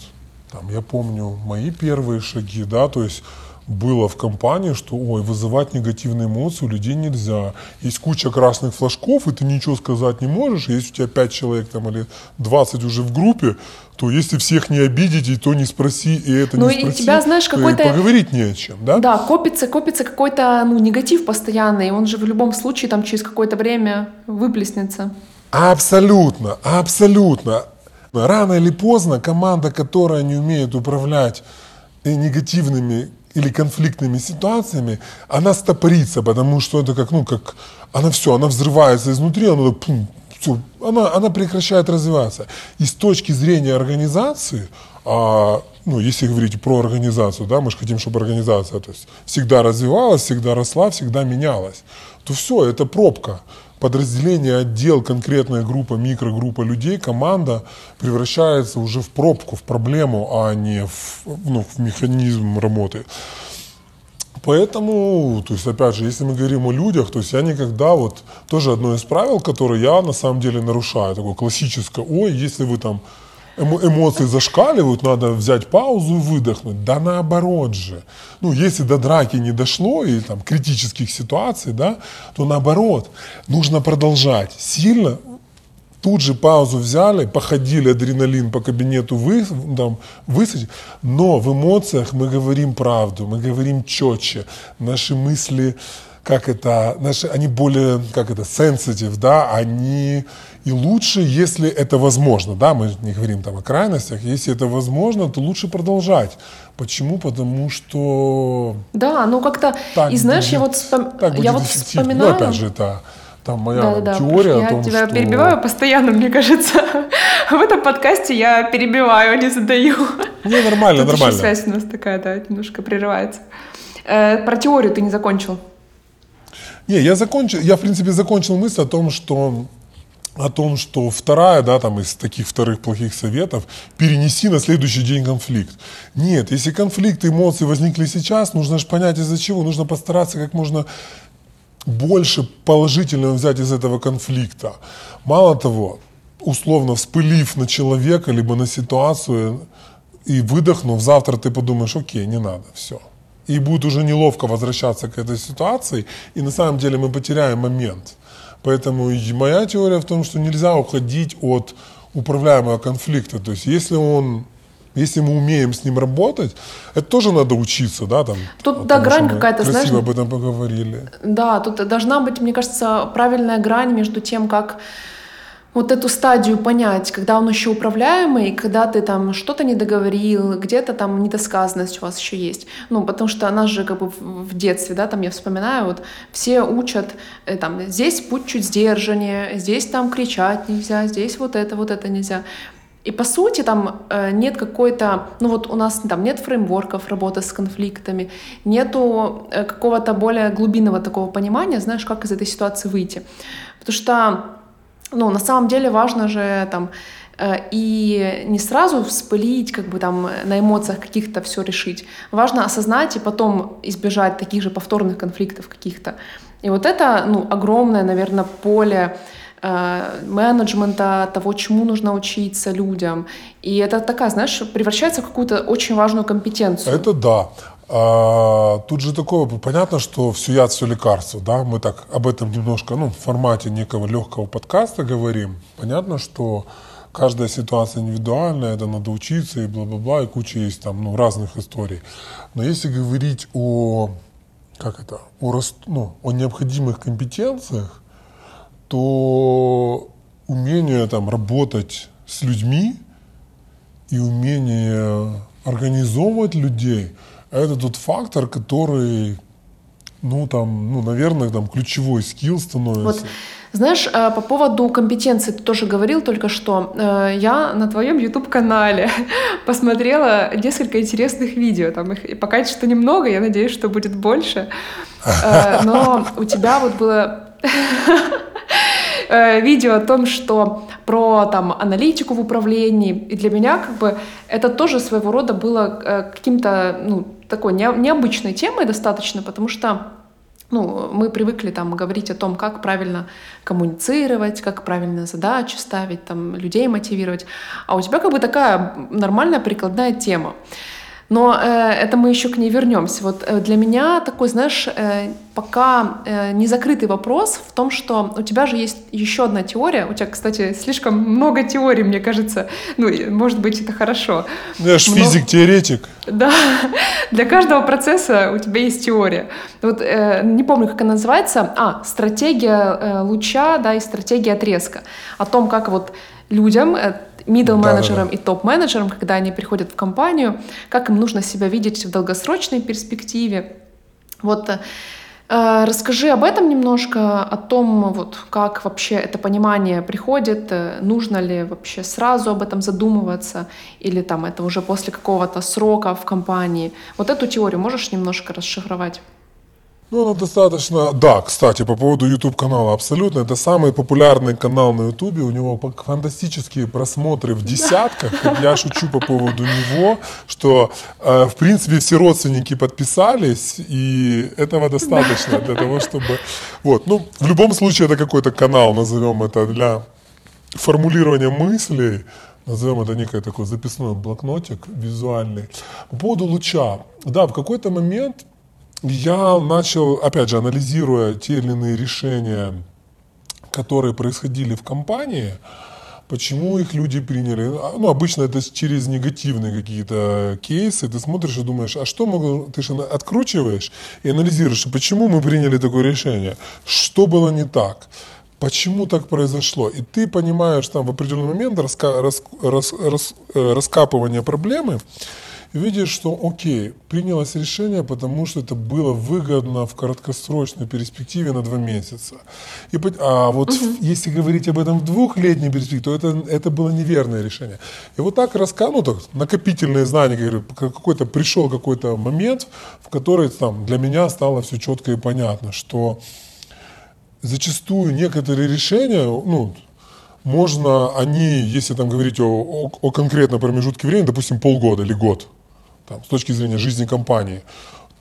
там я помню мои первые шаги, да, то есть было в компании, что, ой, вызывать негативные эмоции у людей нельзя. Есть куча красных флажков, и ты ничего сказать не можешь. Если у тебя 5 человек там или 20 уже в группе, то если всех не обидеть, и то не спроси, и это Ну, не и спроси, тебя, знаешь, то и какой-то- поговорить не о чем, да? Да, копится, копится какой-то ну, негатив постоянный, он же в любом случае там через какое-то время выплеснется. Абсолютно, абсолютно. Рано или поздно команда, которая не умеет управлять э, негативными или конфликтными ситуациями, она стопорится, потому что это как, ну, как, она все, она взрывается изнутри, она, пум, всё, она, она прекращает развиваться. И с точки зрения организации, а, ну, если говорить про организацию, да, мы же хотим, чтобы организация то есть, всегда развивалась, всегда росла, всегда менялась, то все, это пробка подразделение, отдел, конкретная группа, микрогруппа людей, команда превращается уже в пробку, в проблему, а не в, ну, в механизм работы. Поэтому, то есть, опять же, если мы говорим о людях, то есть я никогда вот, тоже одно из правил, которое я на самом деле нарушаю, такое классическое, ой, если вы там эмо- эмоции зашкаливают, надо взять паузу выдохнуть. Да наоборот же. Ну, если до драки не дошло и там критических ситуаций, да, то наоборот, нужно продолжать. Сильно Тут же паузу взяли, походили, адреналин по кабинету вы, там, высадить, но в эмоциях мы говорим правду, мы говорим четче, наши мысли, как это, наши, они более, как это, sensitive, да, они и лучше, если это возможно, да, мы не говорим там о крайностях, если это возможно, то лучше продолжать. Почему? Потому что Да, ну как-то, и знаешь, я будет- вот, вспом- так я вот эффективнее. вспоминаю... Ну, опять же, это там моя Да-да-да, теория я о том, тебя что... перебиваю постоянно, мне кажется. В этом подкасте я перебиваю, а не задаю. Не, нормально, Тут нормально. связь у нас такая, да, немножко прерывается. Э, Про теорию ты не закончил. Не, я закончил, я в принципе закончил мысль о том, что о том, что вторая, да, там из таких вторых плохих советов, перенеси на следующий день конфликт. Нет, если конфликт, эмоции возникли сейчас, нужно же понять из-за чего, нужно постараться как можно больше положительного взять из этого конфликта. Мало того, условно вспылив на человека, либо на ситуацию и выдохнув, завтра ты подумаешь, окей, не надо, все. И будет уже неловко возвращаться к этой ситуации, и на самом деле мы потеряем момент. Поэтому моя теория в том, что нельзя уходить от управляемого конфликта. То есть если он если мы умеем с ним работать, это тоже надо учиться, да, там. Тут, да, потому грань какая-то, красиво знаешь, об этом поговорили. Да, тут должна быть, мне кажется, правильная грань между тем, как вот эту стадию понять, когда он еще управляемый, когда ты там что-то не договорил, где-то там недосказанность у вас еще есть. Ну, потому что нас же как бы в в детстве, да, там я вспоминаю, вот все учат, э, там, здесь будь чуть сдержаннее, здесь там кричать нельзя, здесь вот это, вот это нельзя. И по сути там э, нет какой-то, ну вот у нас там нет фреймворков работы с конфликтами, нету э, какого-то более глубинного такого понимания, знаешь, как из этой ситуации выйти. Потому что, ну, на самом деле важно же там э, и не сразу вспылить, как бы там э, на эмоциях каких-то все решить. Важно осознать и потом избежать таких же повторных конфликтов каких-то. И вот это, ну, огромное, наверное, поле э, менеджмента, того, чему нужно учиться людям. И это такая, знаешь, превращается в какую-то очень важную компетенцию. Это да. А, тут же такое, понятно, что все яд, все лекарство, да, мы так об этом немножко, ну, в формате некого легкого подкаста говорим. Понятно, что каждая ситуация индивидуальная, это надо учиться и бла-бла-бла, и куча есть там, ну, разных историй. Но если говорить о, как это, о, раст- ну, о необходимых компетенциях, то умение там работать с людьми и умение организовывать людей – это тот фактор, который, ну там, ну наверное, там ключевой скилл становится. Вот, знаешь, э, по поводу компетенции ты тоже говорил только что. Э, Я на твоем YouTube-канале посмотрела несколько интересных видео. Там их пока что немного, я надеюсь, что будет больше. Э, Но у тебя вот было видео о том, что про там аналитику в управлении. И для меня как бы это тоже своего рода было каким-то, ну, такой не- необычной темой достаточно, потому что ну, мы привыкли там говорить о том, как правильно коммуницировать, как правильно задачи ставить, там, людей мотивировать. А у тебя как бы такая нормальная прикладная тема. Но э, это мы еще к ней вернемся. Вот э, для меня такой, знаешь, э, пока э, не закрытый вопрос в том, что у тебя же есть еще одна теория. У тебя, кстати, слишком много теорий, мне кажется. Ну, может быть, это хорошо. Я же физик-теоретик. Да, для каждого процесса у тебя есть теория. Вот э, не помню, как она называется. А, стратегия э, луча, да, и стратегия отрезка. О том, как вот людям, э, middle менеджерам да, да, да. и топ-менеджерам, когда они приходят в компанию, как им нужно себя видеть в долгосрочной перспективе. Вот э, расскажи об этом немножко, о том, вот, как вообще это понимание приходит, э, нужно ли вообще сразу об этом задумываться, или там это уже после какого-то срока в компании. Вот эту теорию можешь немножко расшифровать? Ну, она достаточно... Да, кстати, по поводу YouTube-канала, абсолютно. Это самый популярный канал на YouTube. У него фантастические просмотры в десятках. Я шучу по поводу него, что, э, в принципе, все родственники подписались, и этого достаточно для того, чтобы... Вот, ну, в любом случае, это какой-то канал, назовем это, для формулирования мыслей, назовем это некий такой записной блокнотик визуальный. По поводу луча. Да, в какой-то момент я начал, опять же, анализируя те или иные решения, которые происходили в компании, почему их люди приняли. А, ну, обычно это через негативные какие-то кейсы. Ты смотришь и думаешь, а что могло... Ты же откручиваешь и анализируешь, почему мы приняли такое решение, что было не так. Почему так произошло? И ты понимаешь там в определенный момент раска, рас, рас, рас, э, раскапывания проблемы, видишь, что окей, принялось решение, потому что это было выгодно в краткосрочной перспективе на два месяца. И, а вот угу. если говорить об этом в двухлетней перспективе, то это, это было неверное решение. И вот так раска, ну, так, накопительные знания, какой-то пришел какой-то момент, в который там, для меня стало все четко и понятно, что зачастую некоторые решения, ну, можно они, если там говорить о, о, о конкретном промежутке времени, допустим, полгода или год, там, с точки зрения жизни компании,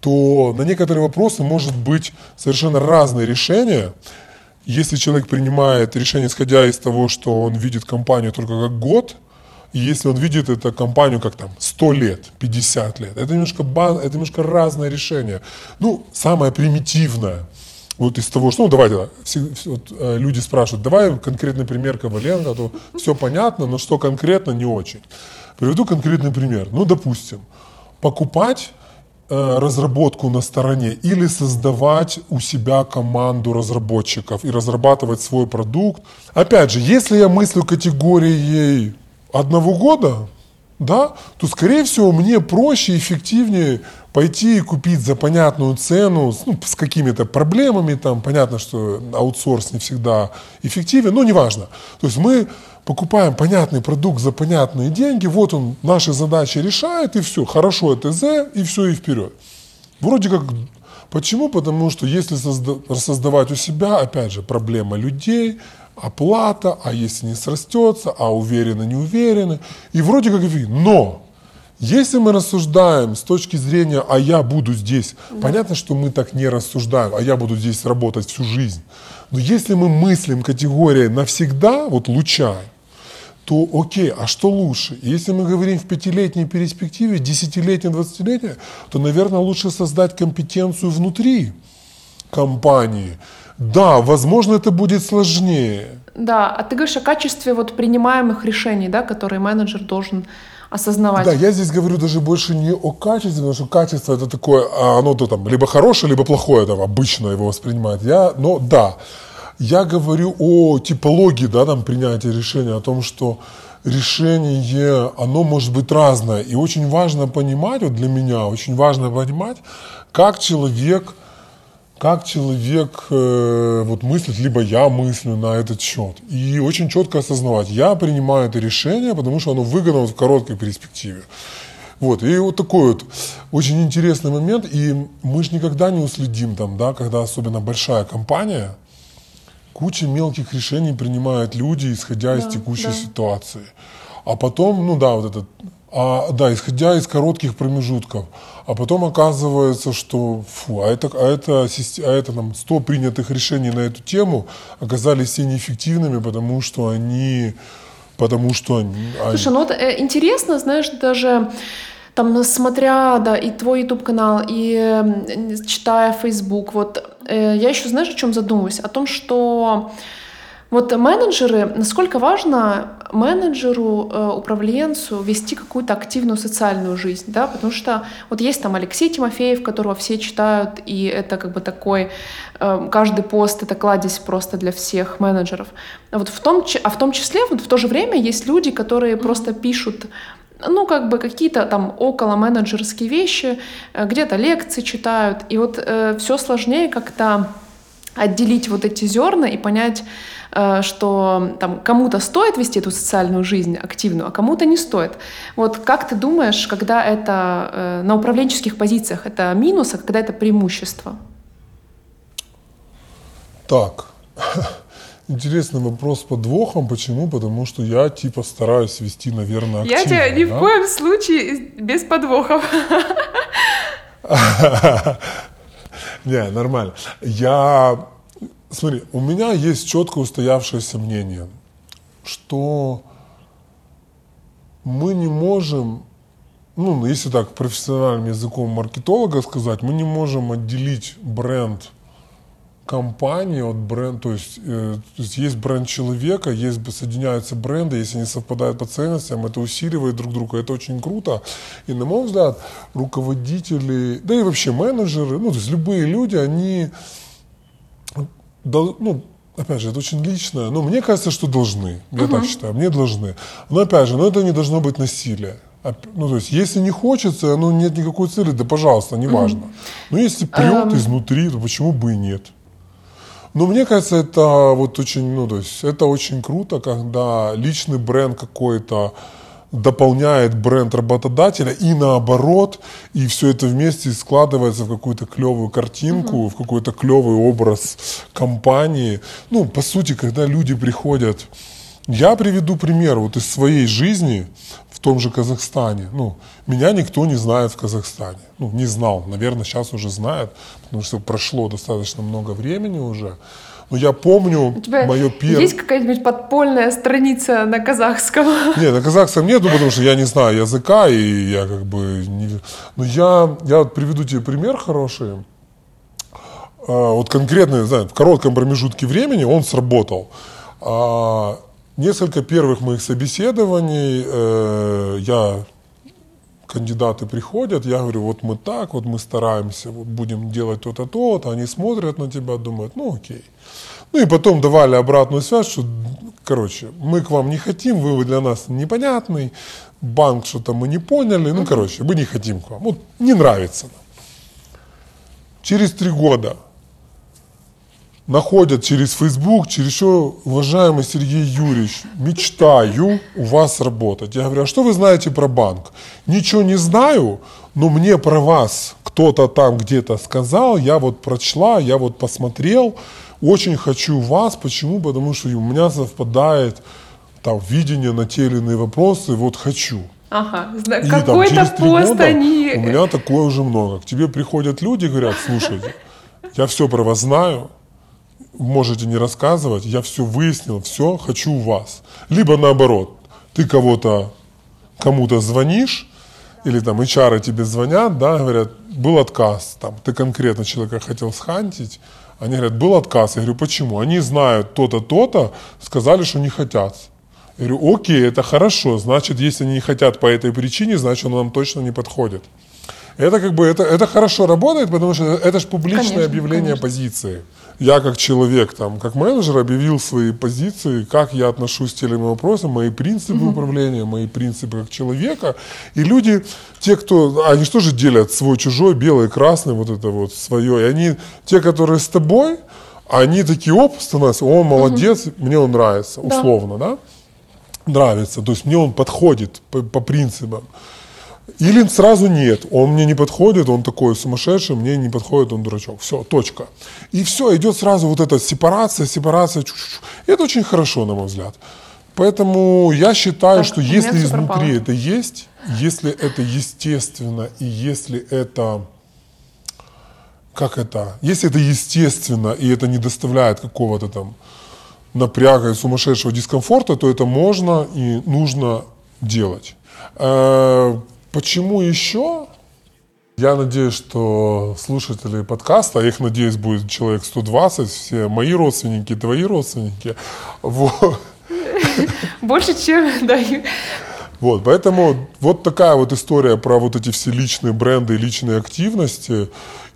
то на некоторые вопросы может быть совершенно разные решения. Если человек принимает решение, исходя из того, что он видит компанию только как год, если он видит эту компанию как там 100 лет, 50 лет, это немножко, это немножко разное решение. Ну, самое примитивное – вот из того, что, ну давайте, все, вот, э, люди спрашивают, давай конкретный пример Коваленко, а то все понятно, но что конкретно не очень. Приведу конкретный пример. Ну, допустим, покупать э, разработку на стороне или создавать у себя команду разработчиков и разрабатывать свой продукт. Опять же, если я мыслю категорией одного года, да, то, скорее всего, мне проще и эффективнее пойти и купить за понятную цену, ну, с какими-то проблемами, там, понятно, что аутсорс не всегда эффективен, но неважно. То есть мы покупаем понятный продукт за понятные деньги, вот он наши задачи решает, и все, хорошо ТЗ, и все, и вперед. Вроде как, почему? Потому что если созда- создавать у себя, опять же, проблема людей, оплата, а если не срастется, а уверены, не уверены, и вроде как, но если мы рассуждаем с точки зрения, а я буду здесь, да. понятно, что мы так не рассуждаем, а я буду здесь работать всю жизнь. Но если мы мыслим категорией навсегда, вот луча, то окей, а что лучше? Если мы говорим в пятилетней перспективе, десятилетней, двадцатилетней, то, наверное, лучше создать компетенцию внутри компании. Да, возможно, это будет сложнее. Да, а ты говоришь о качестве вот принимаемых решений, да, которые менеджер должен осознавать. Да, я здесь говорю даже больше не о качестве, потому что качество это такое, а оно то там либо хорошее, либо плохое, там обычно его воспринимает. Я, но да, я говорю о типологии, да, там принятия решения, о том, что решение, оно может быть разное. И очень важно понимать, вот для меня очень важно понимать, как человек как человек э, вот мыслит, либо я мыслю на этот счет. И очень четко осознавать, я принимаю это решение, потому что оно выгодно вот в короткой перспективе. Вот, и вот такой вот очень интересный момент, и мы же никогда не уследим там, да, когда особенно большая компания, куча мелких решений принимают люди, исходя да, из текущей да. ситуации. А потом, ну да, вот этот А, да, исходя из коротких промежутков. А потом оказывается, что фу, а это, а это, а это там 100 принятых решений на эту тему оказались все неэффективными, потому что они... Потому что они... Слушай, ну вот э, интересно, знаешь, даже там, смотря, да, и твой YouTube-канал, и э, читая Facebook, вот э, я еще, знаешь, о чем задумываюсь? О том, что вот менеджеры, насколько важно менеджеру, э, управленцу вести какую-то активную социальную жизнь, да, потому что вот есть там Алексей Тимофеев, которого все читают, и это как бы такой, э, каждый пост это кладезь просто для всех менеджеров. А вот в том, а в том числе, вот в то же время есть люди, которые просто пишут ну, как бы какие-то там около менеджерские вещи, э, где-то лекции читают, и вот э, все сложнее как-то отделить вот эти зерна и понять, Э, что там кому-то стоит вести эту социальную жизнь активную, а кому-то не стоит. Вот как ты думаешь, когда это э, на управленческих позициях это минус, а когда это преимущество? Так, Интересный вопрос с подвохом. Почему? Потому что я типа стараюсь вести, наверное, активно. Я тебя ни да? в коем случае без подвохов. Не, нормально. Я Смотри, у меня есть четко устоявшееся мнение, что мы не можем, ну, если так профессиональным языком маркетолога сказать, мы не можем отделить бренд компании от бренда, то есть, э, то есть есть бренд человека, есть соединяются бренды, если они совпадают по ценностям, это усиливает друг друга, это очень круто. И на мой взгляд, руководители, да и вообще менеджеры, ну то есть любые люди, они ну, опять же, это очень личное, но мне кажется, что должны. Я угу. так считаю, мне должны. Но опять же, но это не должно быть насилие. Ну, то есть, если не хочется, ну, нет никакой цели, да, пожалуйста, неважно. Угу. Но если прет um... изнутри, то почему бы и нет? Но мне кажется, это вот очень, ну, то есть, это очень круто, когда личный бренд какой-то, дополняет бренд работодателя и наоборот, и все это вместе складывается в какую-то клевую картинку, угу. в какой-то клевый образ компании. Ну, по сути, когда люди приходят, я приведу пример вот из своей жизни в том же Казахстане. Ну, меня никто не знает в Казахстане. Ну, не знал, наверное, сейчас уже знает, потому что прошло достаточно много времени уже. Но я помню У тебя мое первое... Есть какая-нибудь подпольная страница на казахском? Нет, на казахском нету, потому что я не знаю языка, и я как бы... Не... Но я, я вот приведу тебе пример хороший. А, вот конкретно, знаю, в коротком промежутке времени он сработал. Несколько первых моих собеседований э, я кандидаты приходят, я говорю, вот мы так, вот мы стараемся, вот будем делать то-то, то-то, они смотрят на тебя, думают, ну окей. Ну и потом давали обратную связь, что, короче, мы к вам не хотим, вы для нас непонятный, банк что-то мы не поняли, ну, короче, мы не хотим к вам, вот не нравится нам. Через три года находят через Facebook, через что, уважаемый Сергей Юрьевич, мечтаю у вас работать. Я говорю, а что вы знаете про банк? Ничего не знаю, но мне про вас кто-то там где-то сказал, я вот прочла, я вот посмотрел, очень хочу вас. Почему? Потому что у меня совпадает там видение на те или иные вопросы, вот хочу. Ага, какой-то пост года они... У меня такое уже много. К тебе приходят люди и говорят, слушайте, я все про вас знаю, можете не рассказывать, я все выяснил, все, хочу у вас. Либо наоборот, ты кого-то, кому-то звонишь, или там HR тебе звонят, да, говорят, был отказ, там, ты конкретно человека хотел схантить, они говорят, был отказ. Я говорю, почему? Они знают то-то, то-то, сказали, что не хотят. Я говорю, окей, это хорошо, значит, если они не хотят по этой причине, значит, он нам точно не подходит. Это как бы, это, это хорошо работает, потому что это же публичное конечно, объявление конечно. позиции я как человек, там, как менеджер объявил свои позиции, как я отношусь к тем вопросам, мои принципы угу. управления, мои принципы как человека. И люди, те, кто, они что же делят свой, чужой, белый, красный, вот это вот свое. И они, те, которые с тобой, они такие, оп, становятся, он молодец, угу. мне он нравится, условно, да. да? Нравится, то есть мне он подходит по, по принципам. Или сразу нет, он мне не подходит, он такой сумасшедший, мне не подходит, он дурачок. Все, точка. И все, идет сразу вот эта сепарация, сепарация. Чу -чу -чу. И это очень хорошо, на мой взгляд. Поэтому я считаю, Так, что если изнутри пропало. это есть, если это естественно, и если это как это, если это естественно и это не доставляет какого-то там напряга и сумасшедшего дискомфорта, то это можно и нужно делать. Почему еще? Я надеюсь, что слушатели подкаста, а их, надеюсь, будет человек 120, все мои родственники, твои родственники, вот, Больше, чем даю. Вот, поэтому вот такая вот история про вот эти все личные бренды и личные активности.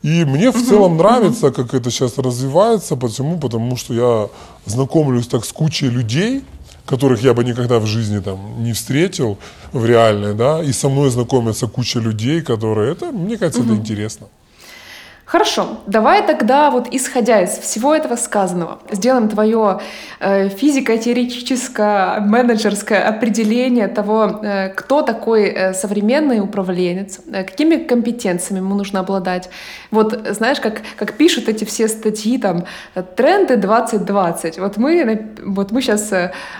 И мне в целом нравится, как это сейчас развивается. Почему? Потому что я знакомлюсь так с кучей людей, которых я бы никогда в жизни там не встретил в реальной, да, и со мной знакомится куча людей, которые, это, мне кажется, это интересно. Хорошо, давай тогда вот исходя из всего этого сказанного, сделаем твое э, физико-теоретическое, менеджерское определение того, э, кто такой э, современный управленец, э, какими компетенциями ему нужно обладать. Вот знаешь, как, как пишут эти все статьи, там, э, тренды 2020. Вот мы, вот мы сейчас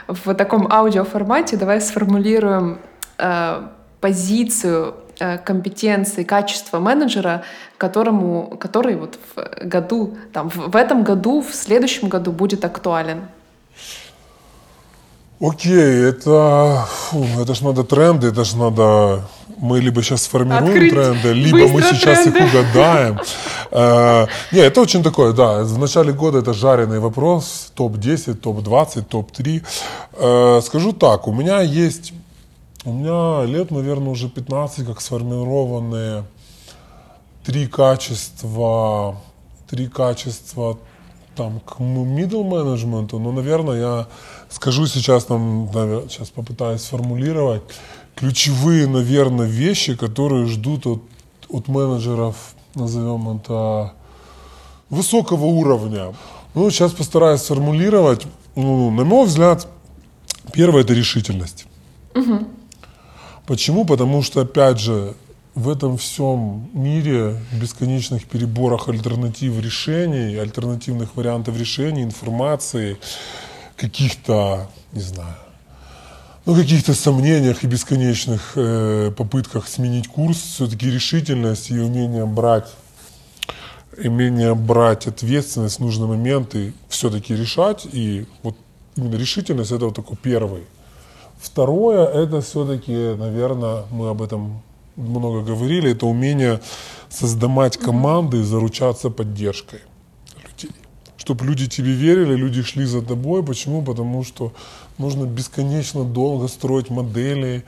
в таком аудиоформате давай сформулируем э, позицию э, компетенции, качества менеджера, которому, который вот в году, там, в, этом году, в следующем году будет актуален. Окей, это, фу, это ж надо тренды, это ж надо, мы либо сейчас сформируем Открыть тренды, либо мы сейчас тренды. их угадаем. Э, Не, это очень такое, да, в начале года это жареный вопрос, топ-10, топ-20, топ-3. Э, Скажу так, у меня есть, у меня лет, наверное, уже 15, как сформированные три качества, три качества там к middle менеджменту, но, наверное, я скажу сейчас, там, навер- сейчас попытаюсь сформулировать ключевые, наверное, вещи, которые ждут от, от менеджеров, назовем это, высокого уровня. Ну, сейчас постараюсь сформулировать. Ну, на мой взгляд, первое – это решительность. Почему? Потому что, опять же, в этом всем мире бесконечных переборах альтернатив решений, альтернативных вариантов решений, информации, каких-то, не знаю, ну, каких-то сомнениях и бесконечных э, попытках сменить курс, все-таки решительность и умение брать, умение брать ответственность в нужный момент и все-таки решать. И вот именно решительность это вот такой первый. Второе, это все-таки, наверное, мы об этом много говорили, это умение создавать команды и заручаться поддержкой людей. Чтобы люди тебе верили, люди шли за тобой. Почему? Потому что нужно бесконечно долго строить модели,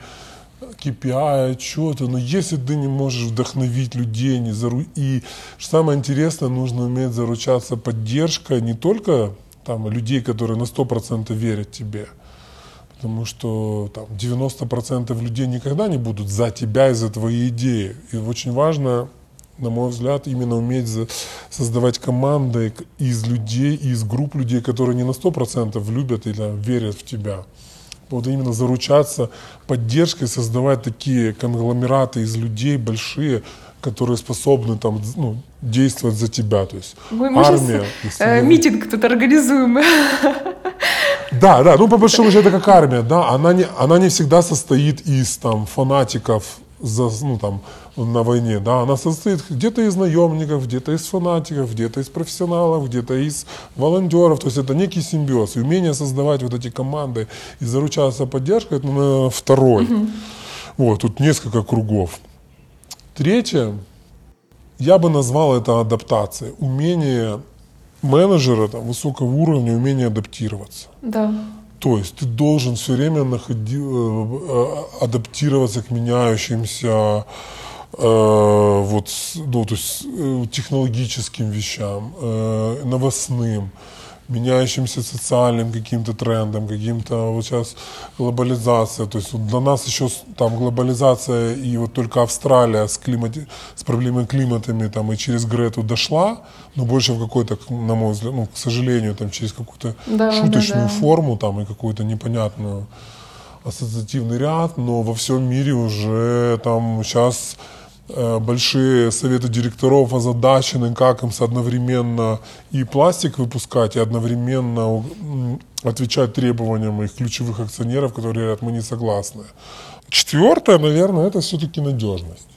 KPI, отчеты. Но если ты не можешь вдохновить людей, не зару... и самое интересное, нужно уметь заручаться поддержкой не только там, людей, которые на 100% верят тебе, Потому что там, 90% людей никогда не будут за тебя и за твои идеи. И очень важно, на мой взгляд, именно уметь создавать команды из людей, из групп людей, которые не на 100% любят или верят в тебя. Вот именно заручаться поддержкой, создавать такие конгломераты из людей большие, которые способны там, ну, действовать за тебя. То есть Мы, мы армия. э, митинг тут организуем. Да, да, ну по большому счету это как армия, да, она не, она не всегда состоит из там фанатиков за, ну, там, на войне, да, она состоит где-то из наемников, где-то из фанатиков, где-то из профессионалов, где-то из волонтеров, то есть это некий симбиоз. И умение создавать вот эти команды и заручаться поддержкой, это, наверное, второй. Вот, тут несколько кругов. Третье, я бы назвал это адаптацией. Умение менеджера там, высокого уровня, умение адаптироваться. Да. То есть ты должен все время находи- э, э, адаптироваться к меняющимся э, вот, ну, то есть, э, технологическим вещам, э, новостным, меняющимся социальным каким-то трендам, каким-то вот сейчас глобализация. То есть вот для нас еще там глобализация и вот только Австралия с, климати- с проблемой климатами там и через Грету дошла, но больше в какой-то, на мой взгляд, ну, к сожалению, там через какую-то Да, да, шуточную да. форму там и какую-то непонятную ассоциативный ряд, но во всем мире уже там сейчас большие советы директоров озадачены, как им одновременно и пластик выпускать, и одновременно отвечать требованиям их ключевых акционеров, которые говорят, мы не согласны. Четвертое, наверное, это все-таки надежность.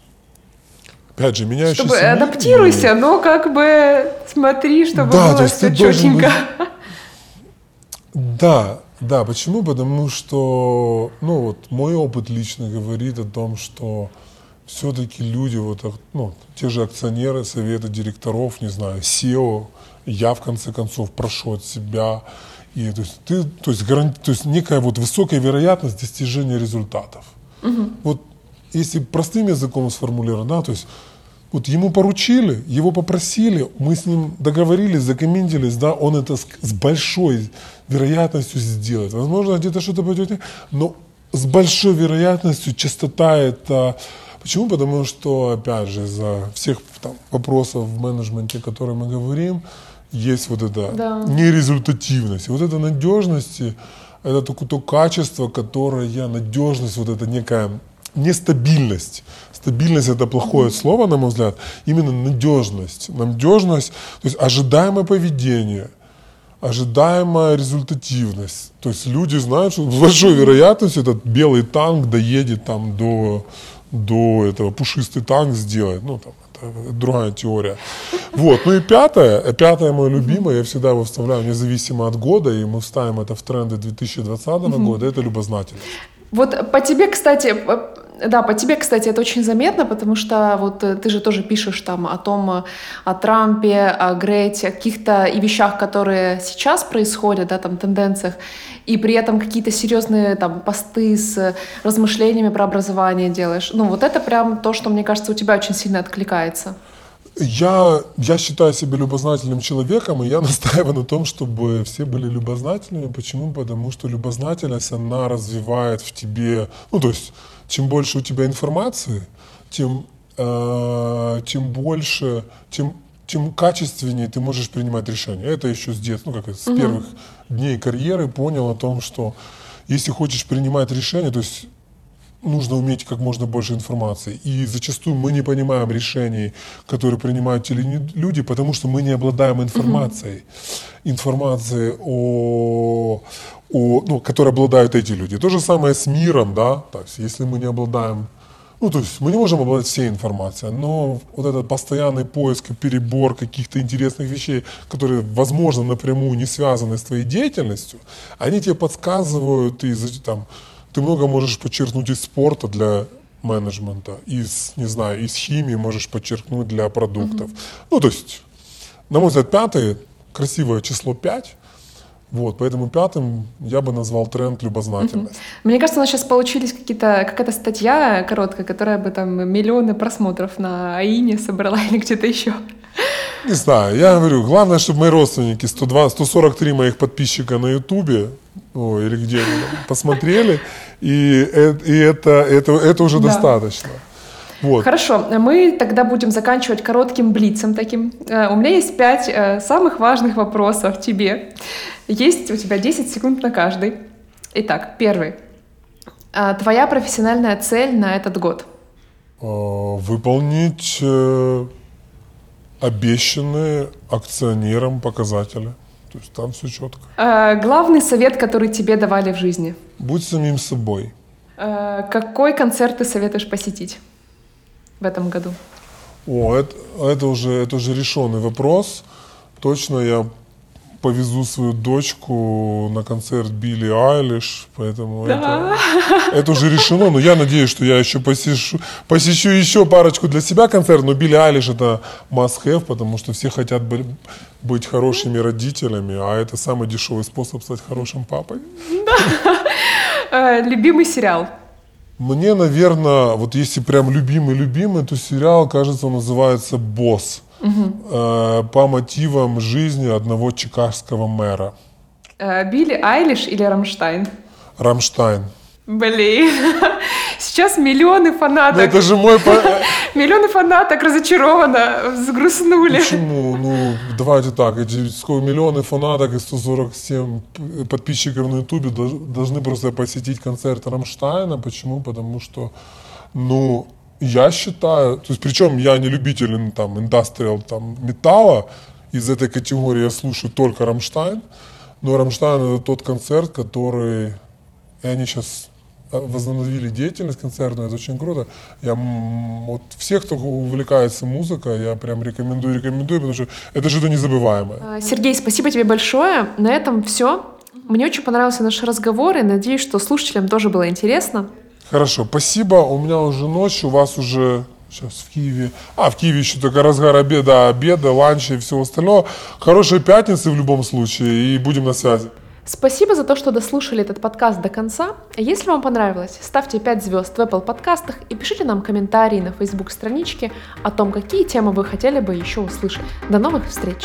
Опять же, меняющийся Чтобы адаптируйся, но как бы смотри, чтобы да, было все четенько. Быть... Да, да, почему? Потому что, ну вот, мой опыт лично говорит о том, что все-таки люди, вот, ну, те же акционеры, советы директоров, не знаю, SEO, я в конце концов прошу от себя, и то есть ты, то есть, гаранти, то есть некая вот высокая вероятность достижения результатов. Угу. Вот если простым языком сформулировать, да, то есть вот ему поручили, его попросили, мы с ним договорились, закомментились, да, он это с, с большой вероятностью сделает. Возможно, где-то что-то пойдет, но с большой вероятностью частота это... Почему? Потому что, опять же, из-за всех там, вопросов в менеджменте, о которых мы говорим, есть вот эта да. нерезультативность. И вот эта надежность, это то, то качество, которое, надежность, вот эта некая нестабильность. Стабильность это плохое слово, на мой взгляд. Именно надежность. Надежность, то есть ожидаемое поведение, ожидаемая результативность. То есть люди знают, что с большой вероятностью этот белый танк доедет там до, до этого, пушистый танк сделает. Ну, там, это другая теория. Вот. Ну и пятое, пятое мое любимое, я всегда его вставляю независимо от года, и мы вставим это в тренды 2020 года, это любознательность. Вот по тебе, кстати, да, по тебе, кстати, это очень заметно, потому что вот э, ты же тоже пишешь там о том, о Трампе, о Грете, о каких-то и вещах, которые сейчас происходят, да, там, тенденциях, и при этом какие-то серьезные там посты с размышлениями про образование делаешь. Ну, вот это прям то, что, мне кажется, у тебя очень сильно откликается. Я, я считаю себя любознательным человеком, и я настаиваю на том, чтобы все были любознательными. Почему? Потому что любознательность, она развивает в тебе, ну, то есть чем больше у тебя информации, тем, э, тем больше, тем, тем качественнее ты можешь принимать решения. Это еще с детства, ну как с угу. первых дней карьеры понял о том, что если хочешь принимать решения, то есть нужно уметь как можно больше информации. И зачастую мы не понимаем решений, которые принимают те люди, потому что мы не обладаем информацией. Угу. Информацией о, о, ну, которой обладают эти люди. То же самое с миром, да, то есть если мы не обладаем ну, то есть мы не можем обладать всей информацией, но вот этот постоянный поиск и перебор каких-то интересных вещей, которые, возможно, напрямую не связаны с твоей деятельностью, они тебе подсказывают, и там, ты много можешь подчеркнуть из спорта для менеджмента, из, не знаю, из химии можешь подчеркнуть для продуктов. Mm-hmm. Ну, то есть, на мой взгляд, пятый, красивое число пять, вот, поэтому пятым я бы назвал тренд любознательность. Угу. Мне кажется, у нас сейчас получились какие-то, какая-то статья короткая, которая бы там миллионы просмотров на АИНе собрала или где-то еще. Не знаю, я говорю, главное, чтобы мои родственники, 102, 143 моих подписчика на Ютубе, ну, или где посмотрели, и, э, и это, это, это уже да. достаточно. Вот. Хорошо, мы тогда будем заканчивать коротким блицем таким. Э, у меня есть пять э, самых важных вопросов тебе. Есть у тебя 10 секунд на каждый. Итак, первый. А, твоя профессиональная цель на этот год? Выполнить э, обещанные акционерам показатели. То есть там все четко. А, главный совет, который тебе давали в жизни? Будь самим собой. Какой концерт ты советуешь посетить в этом году? О, это, это, уже, это уже решенный вопрос. Точно я повезу свою дочку на концерт Билли Айлиш, поэтому да. это, это уже решено. Но я надеюсь, что я еще посещу, посещу еще парочку для себя концерт, но Билли Айлиш это must have, потому что все хотят быть, быть хорошими родителями, а это самый дешевый способ стать хорошим папой. Да. Э, любимый сериал? Мне, наверное, вот если прям любимый-любимый, то сериал, кажется, называется «Босс» угу. по мотивам жизни одного чикагского мэра. Э, Билли Айлиш или Рамштайн? Рамштайн. Блин, сейчас миллионы фанаток. Ну, это же мой... Миллионы фанаток разочаровано, сгрустнули. Почему? Ну, давайте так, эти сколько миллионы фанаток и 147 подписчиков на ютубе должны просто посетить концерт Рамштайна. Почему? Потому что, ну, Я считаю, то есть причем я не любитель там индастриал там металла, из этой категории я слушаю только Рамштайн, но Рамштайн это тот концерт, который, и они сейчас возобновили деятельность концертную, это очень круто. Я вот всех, кто увлекается музыкой, я прям рекомендую, рекомендую, потому что это что-то незабываемое. А, Сергей, спасибо тебе большое. На этом все. Мне очень понравился наш разговор, и надеюсь, что слушателям тоже было интересно. Хорошо, спасибо. У меня уже ночь, у вас уже сейчас в Киеве. А, в Киеве еще только разгар обеда, обеда, ланча и всего остального. Хорошей пятницы в любом случае, и будем на связи. Спасибо за то, что дослушали этот подкаст до конца. Если вам понравилось, ставьте 5 звезд в Apple подкастах и пишите нам комментарии на Facebook страничке о том, какие темы вы хотели бы еще услышать. До новых встреч!